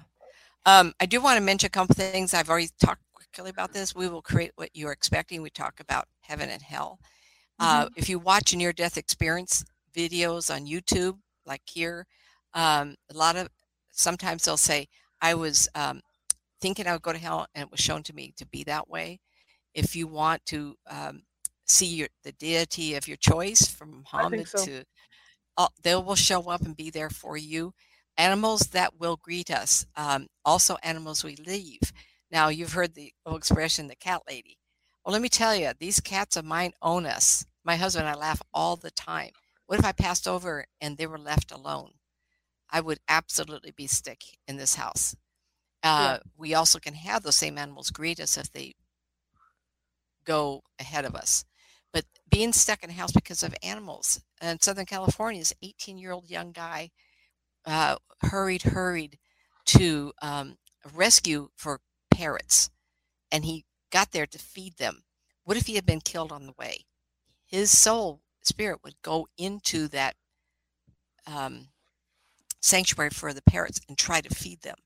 Um, I do want to mention a couple things. I've already talked quickly about this. We will create what you're expecting. We talk about heaven and hell. Uh, if you watch a near death experience videos on YouTube, like here, um, a lot of sometimes they'll say, I was um, thinking I would go to hell and it was shown to me to be that way. If you want to um, see your, the deity of your choice from Muhammad so. to, uh, they will show up and be there for you. Animals that will greet us, um, also animals we leave. Now, you've heard the old expression, the cat lady. Well, let me tell you, these cats of mine own us. My husband and I laugh all the time. What if I passed over and they were left alone? I would absolutely be sick in this house. Uh, We also can have those same animals greet us if they go ahead of us. But being stuck in a house because of animals in Southern California, this 18 year old young guy uh, hurried, hurried to um, rescue for parrots, and he got there to feed them. What if he had been killed on the way? His soul, spirit, would go into that um, sanctuary for the parrots and try to feed them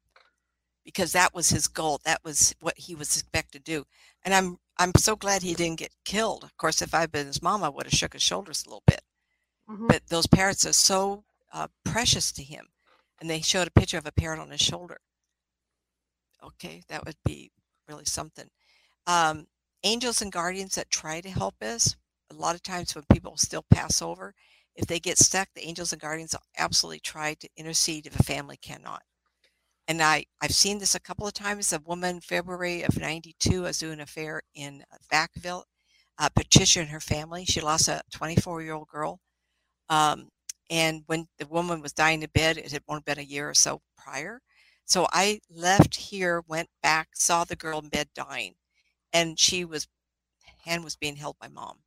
because that was his goal. That was what he was expected to do. And I'm I'm so glad he didn't get killed. Of course, if I'd been his mom, I would have shook his shoulders a little bit. Mhm. But those parrots are so uh, precious to him, and they showed a picture of a parrot on his shoulder. Okay, that would be really something. Um, angels and guardians that try to help us, a lot of times when people still pass over, if they get stuck, the angels and guardians absolutely try to intercede if a family cannot. And I, I've seen this a couple of times. A woman, February of 92, was doing a in Vacaville. Uh, Patricia and her family, she lost a 24 year old girl. Um, and when the woman was dying in bed, it had only been a year or so prior. So I left here, went back, saw the girl in bed dying, and she was hand was being held by mom.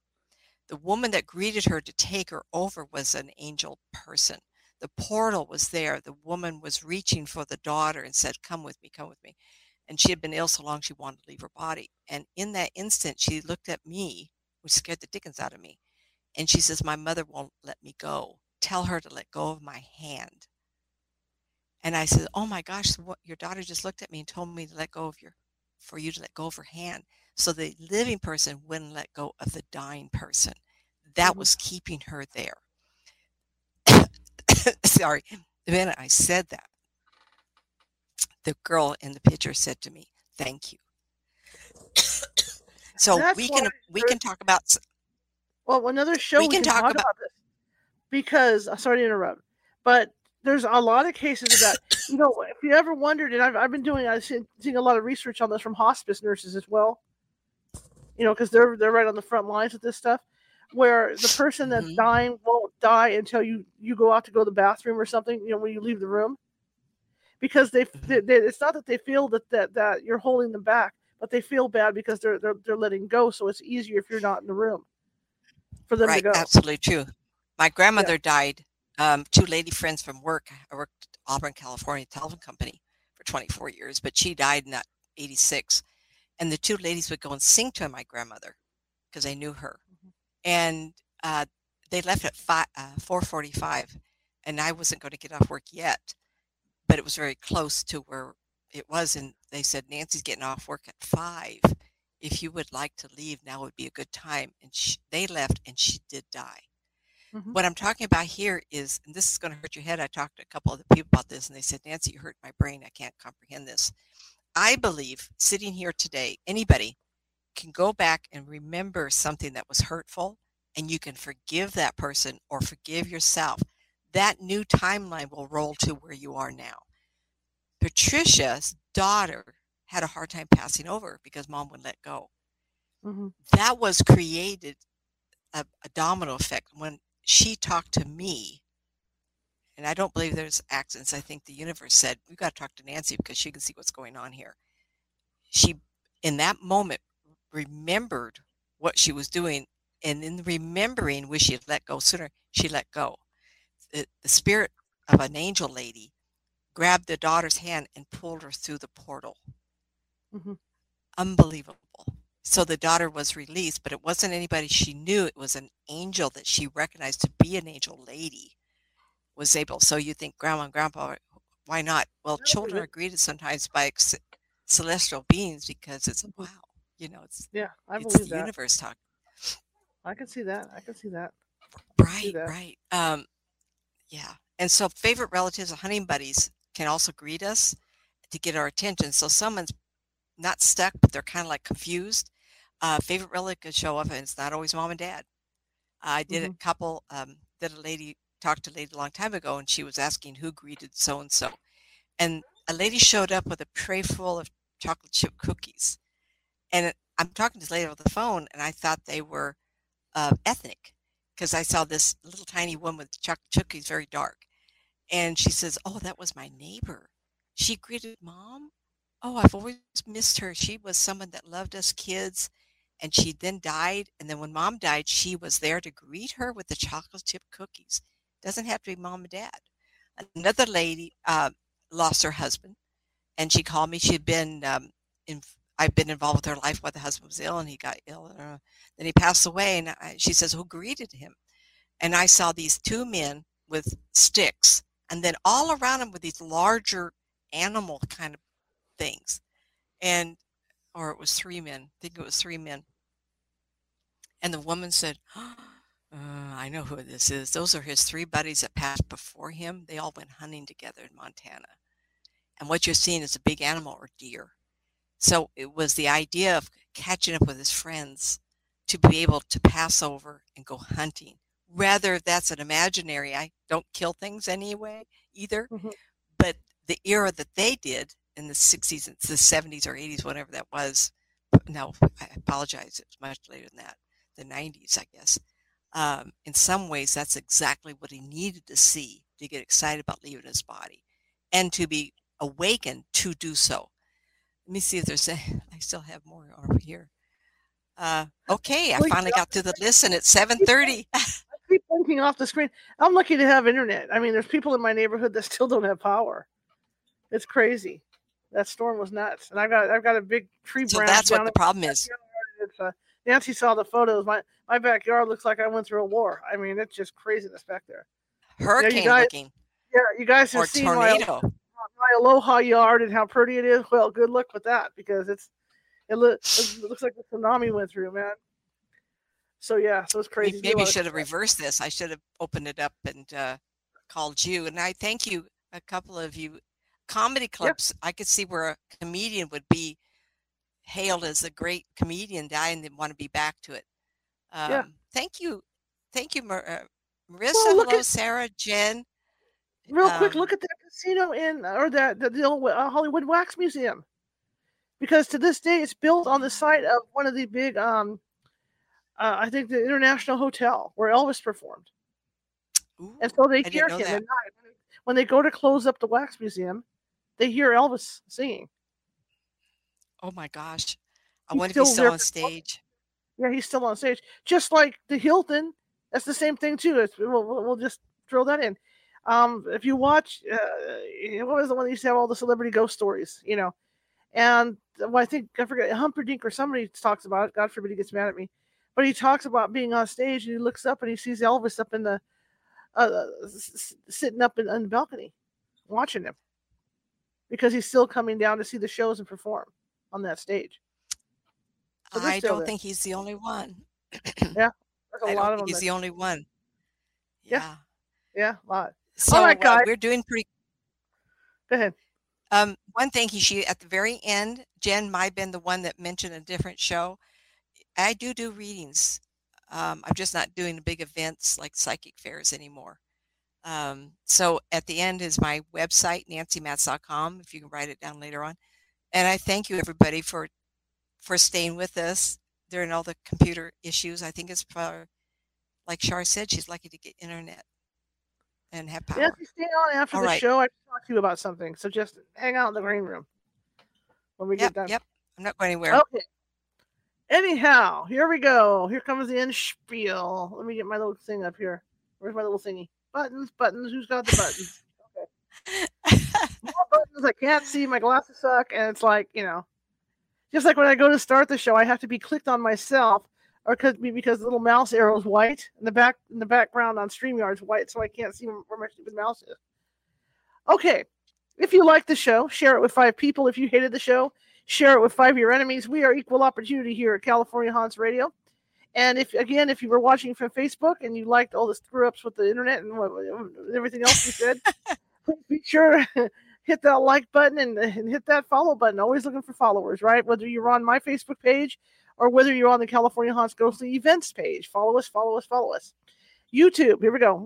The woman that greeted her to take her over was an angel person. The portal was there. The woman was reaching for the daughter and said, Come with me, come with me. And she had been ill so long she wanted to leave her body. And in that instant, she looked at me, which scared the dickens out of me. And she says, My mother won't let me go. Tell her to let go of my hand. And I said, Oh my gosh, what, your daughter just looked at me and told me to let go of your, for you to let go of her hand. So the living person wouldn't let go of the dying person. That mm-hmm. was keeping her there. [coughs] Sorry. The minute I said that, the girl in the picture said to me, Thank you. [coughs] so That's we can we can talk about well another show we, we can, can, talk, talk about, about this because uh, sorry to interrupt but there's a lot of cases of that. [coughs] You know, if you ever wondered, and I've, I've been doing, I've seen, seeing a lot of research on this from hospice nurses as well. You know, because they're they're right on the front lines with this stuff, where the person that's mm-hmm. dying won't die until you you go out to go to the bathroom or something. You know, when you leave the room, because they, they, they it's not that they feel that, that that you're holding them back, but they feel bad because they're they're they're letting go. So it's easier if you're not in the room for them right, to go. Absolutely true. My grandmother yeah. died um, two lady friends from work. I worked at Auburn, California telephone company for 24 years, but she died in that 86. And the two ladies would go and sing to my grandmother because they knew her. And uh, they left at five, uh, 4:45, and I wasn't going to get off work yet, but it was very close to where it was. And they said Nancy's getting off work at five. If you would like to leave, now would be a good time. And she, they left, and she did die. Mm-hmm. What I'm talking about here is, and this is going to hurt your head. I talked to a couple other people about this, and they said, Nancy, you hurt my brain. I can't comprehend this. I believe sitting here today, anybody can go back and remember something that was hurtful, and you can forgive that person or forgive yourself. That new timeline will roll to where you are now. Patricia's daughter had a hard time passing over because mom would let go. Mm-hmm. That was created a, a, domino effect when she talked to me, and I don't believe there's accidents. I think the universe said, We've got to talk to Nancy because she can see what's going on here. She, in that moment, remembered what she was doing. And in remembering, wish she had let go sooner, she let go. The, the spirit of an angel lady grabbed the daughter's hand and pulled her through the portal. Mm-hmm. Unbelievable. So the daughter was released, but it wasn't anybody she knew. It was an angel that she recognized to be an angel lady was able. So you think grandma and grandpa, why not? Well, children are greeted sometimes by ex- celestial beings because it's wow, you know, it's yeah, I it's believe the that. universe talking. I can see that. I can see that. Right, see that. right. Um, yeah, and so favorite relatives, of hunting buddies, can also greet us to get our attention. So someone's not stuck, but they're kind of like confused. Uh, favorite relic could show up, and it's not always mom and dad. I did mm-hmm. a couple. Um, that a lady talked to a lady a long time ago, and she was asking who greeted so and so, and a lady showed up with a tray full of chocolate chip cookies, and I'm talking to this lady on the phone, and I thought they were uh, ethnic because I saw this little tiny woman with chip cookies, very dark, and she says, "Oh, that was my neighbor. She greeted mom." Oh, I've always missed her. She was someone that loved us kids and she then died. And then when mom died, she was there to greet her with the chocolate chip cookies. Doesn't have to be mom and dad. Another lady uh, lost her husband, and she called me. She had been um, in. I've been involved with her life while the husband was ill, and he got ill. And, uh, then he passed away, and I, she says, "Who greeted him?" And I saw these two men with sticks, and then all around them were these larger animal kind of things. And, or it was three men. I think it was three men. And the woman said, oh, [gasps] I know who this is. Those are his three buddies that passed before him. They all went hunting together in Montana. And what you're seeing is a big animal or deer. So it was the idea of catching up with his friends to be able to pass over and go hunting. Rather, that's an imaginary. I don't kill things anyway either. Mm-hmm. But the era that they did in the 60s and the 70s or 80s, whatever that was, no, I apologize. It was much later than that, the 90s, I guess. Um, in some ways, that's exactly what he needed to see to get excited about leaving his body and to be awakened to do so. Let me see if there's a, I still have more over here. Uh, okay, I finally got to the list and it's 7.30. I keep blinking off the screen. I'm lucky to have internet. I mean, there's people in my neighborhood that still don't have power. It's crazy. That storm was nuts. And I've got I've got a big tree so branch. that's what the problem is. Uh, Nancy saw the photos. My my backyard looks like I went through a war. I mean, it's just craziness back there. Hurricane you guys, looking. Yeah, you guys have or seen tornado. My, my aloha yard and how pretty it is. Well, good luck with that because it's it, lo- it looks like the tsunami went through, man. So yeah, so it's crazy. Maybe, should have reversed this. I should have opened it up and uh, called you. And I thank you, a couple of you. Comedy clips. Yep. I could see where a comedian would be hailed as a great comedian. I and want to be back to it. Um, yeah. Thank you, thank you, Mar- uh, Marissa. Well, hello, at, Sarah, Jen. Real um, quick, look at that casino in or that the, the old uh, Hollywood Wax Museum, because to this day it's built on the site of one of the big, um, uh, I think the International Hotel where Elvis performed. Ooh, and so they hear him at night when they go to close up the wax museum. They hear Elvis singing. Oh my gosh. I wonder if he's still on stage. Yeah, he's still on stage. Just like the Hilton. That's the same thing too. It's, we'll, we'll just throw that in. Um, if you watch, uh, what was the one that used to have all the celebrity ghost stories, you know? And well, I think I forget Humperdinck or somebody talks about it. God forbid he gets mad at me, but he talks about being on stage and he looks up and he sees Elvis up in the uh, sitting up in, the balcony, watching him because he's still coming down to see the shows and perform on that stage. So I don't there. think he's the only one. yeah, [clears throat] there's a I lot of them. He's the only one. Yeah, yeah, a lot. So All right, guys. Uh, we're doing pretty. Go ahead. Um, one thing he she at the very end, Jen might have been the one that mentioned a different show. I do do readings. Um, I'm just not doing the big events like psychic fairs anymore. Um, so at the end is my website, nancymatz.com, if you can write it down later on. And I thank you everybody for for staying with us during all the computer issues. I think it's for, like Shar said, she's lucky to get internet and have power. Yeah, stay on after All the right. show, I talk to you about something. So just hang out in the green room when we yep, get done. Yep, I'm not going anywhere. Okay. Anyhow, here we go. Here comes the end spiel. Let me get my little thing up here. Where's my little thingy? Buttons, buttons. Who's got the buttons? Okay. [laughs] More buttons. I can't see. My glasses suck, and it's like you know, just like when I go to start the show, I have to be clicked on myself or could be because the little mouse arrow is white in the back in the background on StreamYard is white, so I can't see where my stupid mouse is. Okay. If you like the show, share it with five people. If you hated the show, share it with five of your enemies. We are equal opportunity here at California Haunts Radio. And if again, if you were watching from Facebook and you liked all the screw ups with the internet and everything else we said, [laughs] be sure [laughs] hit that like button and, and hit that follow button. Always looking for followers, right? Whether you're on my Facebook page or whether you're on the California Haunts Ghostly Events page. Follow us, follow us, follow us. YouTube, here we go.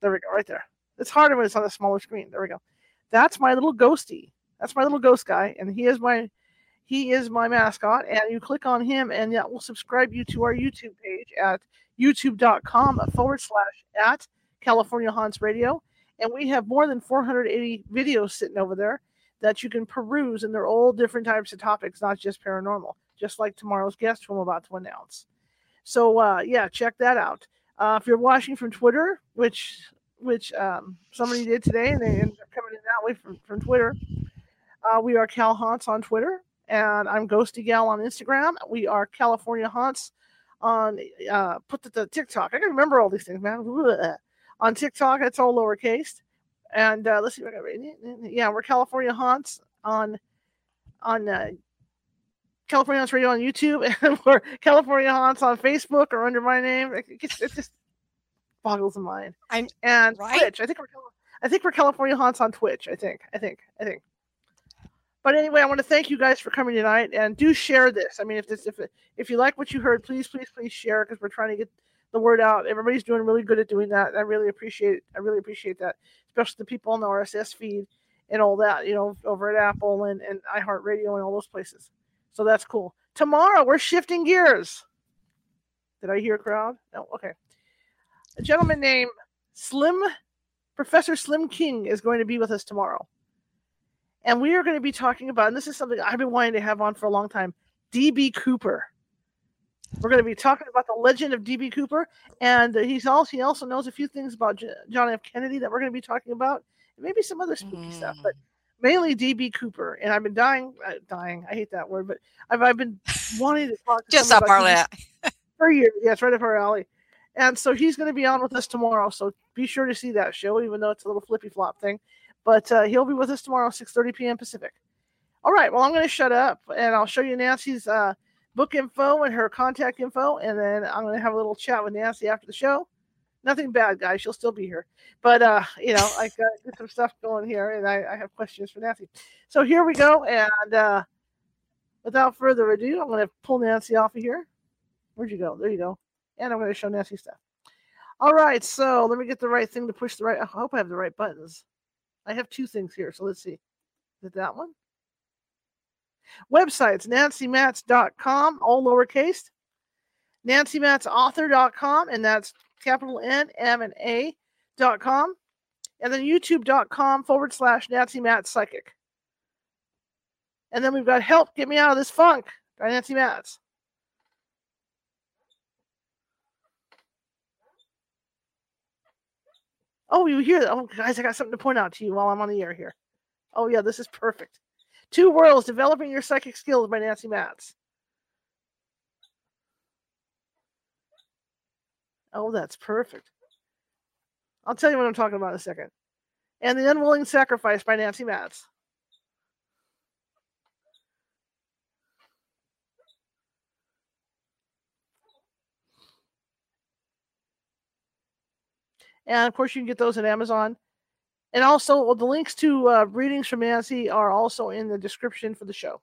There we go, right there. It's harder when it's on a smaller screen. There we go. That's my little ghosty. That's my little ghost guy, and he is my he is my mascot. And you click on him, and that will subscribe you to our YouTube page at youtube.com forward slash at California Haunts Radio. And we have more than 480 videos sitting over there that you can peruse, and they're all different types of topics, not just paranormal, just like tomorrow's guest who I'm about to announce. So uh, yeah, check that out. Uh, if you're watching from Twitter, which which um, somebody did today, and they ended up coming in that way from, from Twitter. Uh, we are Cal Haunts on Twitter, and I'm Ghosty Gal on Instagram. We are California Haunts on uh, put the, the TikTok. I can remember all these things, man. On TikTok, it's all lowercase. And uh, let's see, what I got. yeah, we're California Haunts on on uh, California Haunts Radio on YouTube, [laughs] and we're California Haunts on Facebook or under my name. It, just, it just boggles the mind. I'm and right? Twitch. I think we're I think we're California Haunts on Twitch. I think. I think. I think. But anyway, I want to thank you guys for coming tonight, and do share this. I mean, if this, if if you like what you heard, please, please, please share because we're trying to get the word out. Everybody's doing really good at doing that. I really appreciate. I really appreciate that, especially the people on the RSS feed and all that. You know, over at Apple and and iHeartRadio and all those places. So that's cool. Tomorrow we're shifting gears. Did I hear a crowd? No. Okay. A gentleman named Slim Professor Slim King is going to be with us tomorrow. And we are going to be talking about, and this is something I've been wanting to have on for a long time DB Cooper. We're going to be talking about the legend of DB Cooper, and he's also he also knows a few things about J- John F. Kennedy that we're going to be talking about, and maybe some other spooky mm. stuff, but mainly DB Cooper. And I've been dying, uh, dying. I hate that word, but I've I've been [laughs] wanting to talk to just up our alley [laughs] for years. Yeah, it's right up our alley. And so he's going to be on with us tomorrow. So be sure to see that show, even though it's a little flippy flop thing. But uh, he'll be with us tomorrow, 6:30 p.m. Pacific. All right. Well, I'm going to shut up and I'll show you Nancy's uh, book info and her contact info, and then I'm going to have a little chat with Nancy after the show. Nothing bad, guys. She'll still be here, but uh, you know, I got some stuff going here, and I, I, have questions for Nancy. So here we go, and uh, without further ado, I'm going to pull Nancy off of here. Where'd you go? There you go. And I'm going to show Nancy stuff. All right, so let me get the right thing to push the right. I hope I have the right buttons. I have two things here, so let's see. Is it that one? Websites nancymatz.com, all lowercase. nancymatzauthor.com, and that's capital N, M, and A.com. And then youtube.com forward slash Nancy Psychic. And then we've got Help Get Me Out of This Funk by Nancy Matz. Oh, you hear that? Oh, guys, I got something to point out to you while I'm on the air here. Oh, yeah, this is perfect. Two Worlds Developing Your Psychic Skills by Nancy Matz. Oh, that's perfect. I'll tell you what I'm talking about in a second. And The Unwilling Sacrifice by Nancy Matz. And of course, you can get those at Amazon. And also, the links to uh, readings from Nancy are also in the description for the show.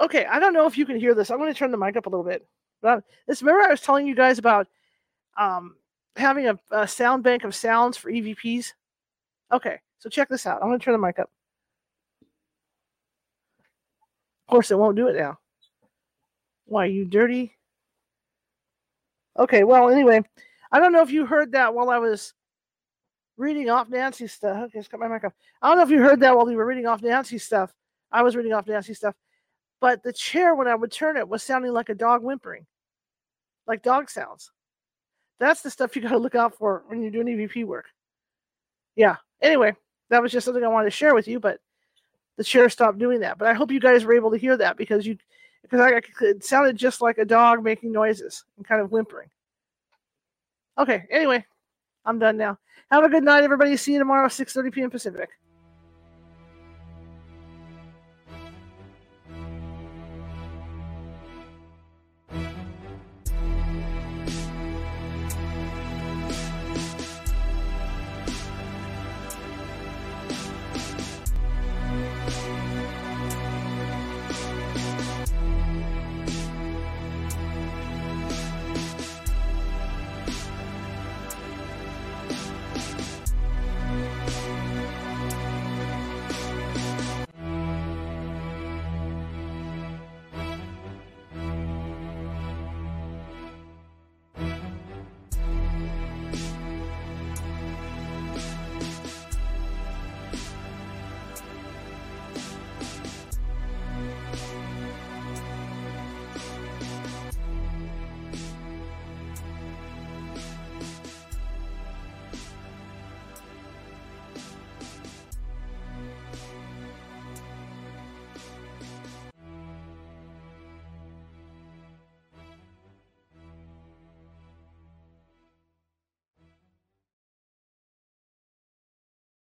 Okay, I don't know if you can hear this. I'm going to turn the mic up a little bit. But this remember I was telling you guys about um, having a, a sound bank of sounds for EVPs. Okay, so check this out. I'm going to turn the mic up. Of course, it won't do it now. Why, you dirty? Okay, well, anyway, I don't know if you heard that while I was reading off Nancy's stuff. Okay, cut my mic off. I don't know if you heard that while we were reading off Nancy's stuff. I was reading off Nancy's stuff. But the chair, when I would turn it, was sounding like a dog whimpering, like dog sounds. That's the stuff you got to look out for when you're doing EVP work. Yeah. Anyway, that was just something I wanted to share with you, but the chair stopped doing that. But I hope you guys were able to hear that because you because I, it sounded just like a dog making noises and kind of whimpering. Okay, anyway, I'm done now. Have a good night, everybody. See you tomorrow, 6:30 p.m. Pacific.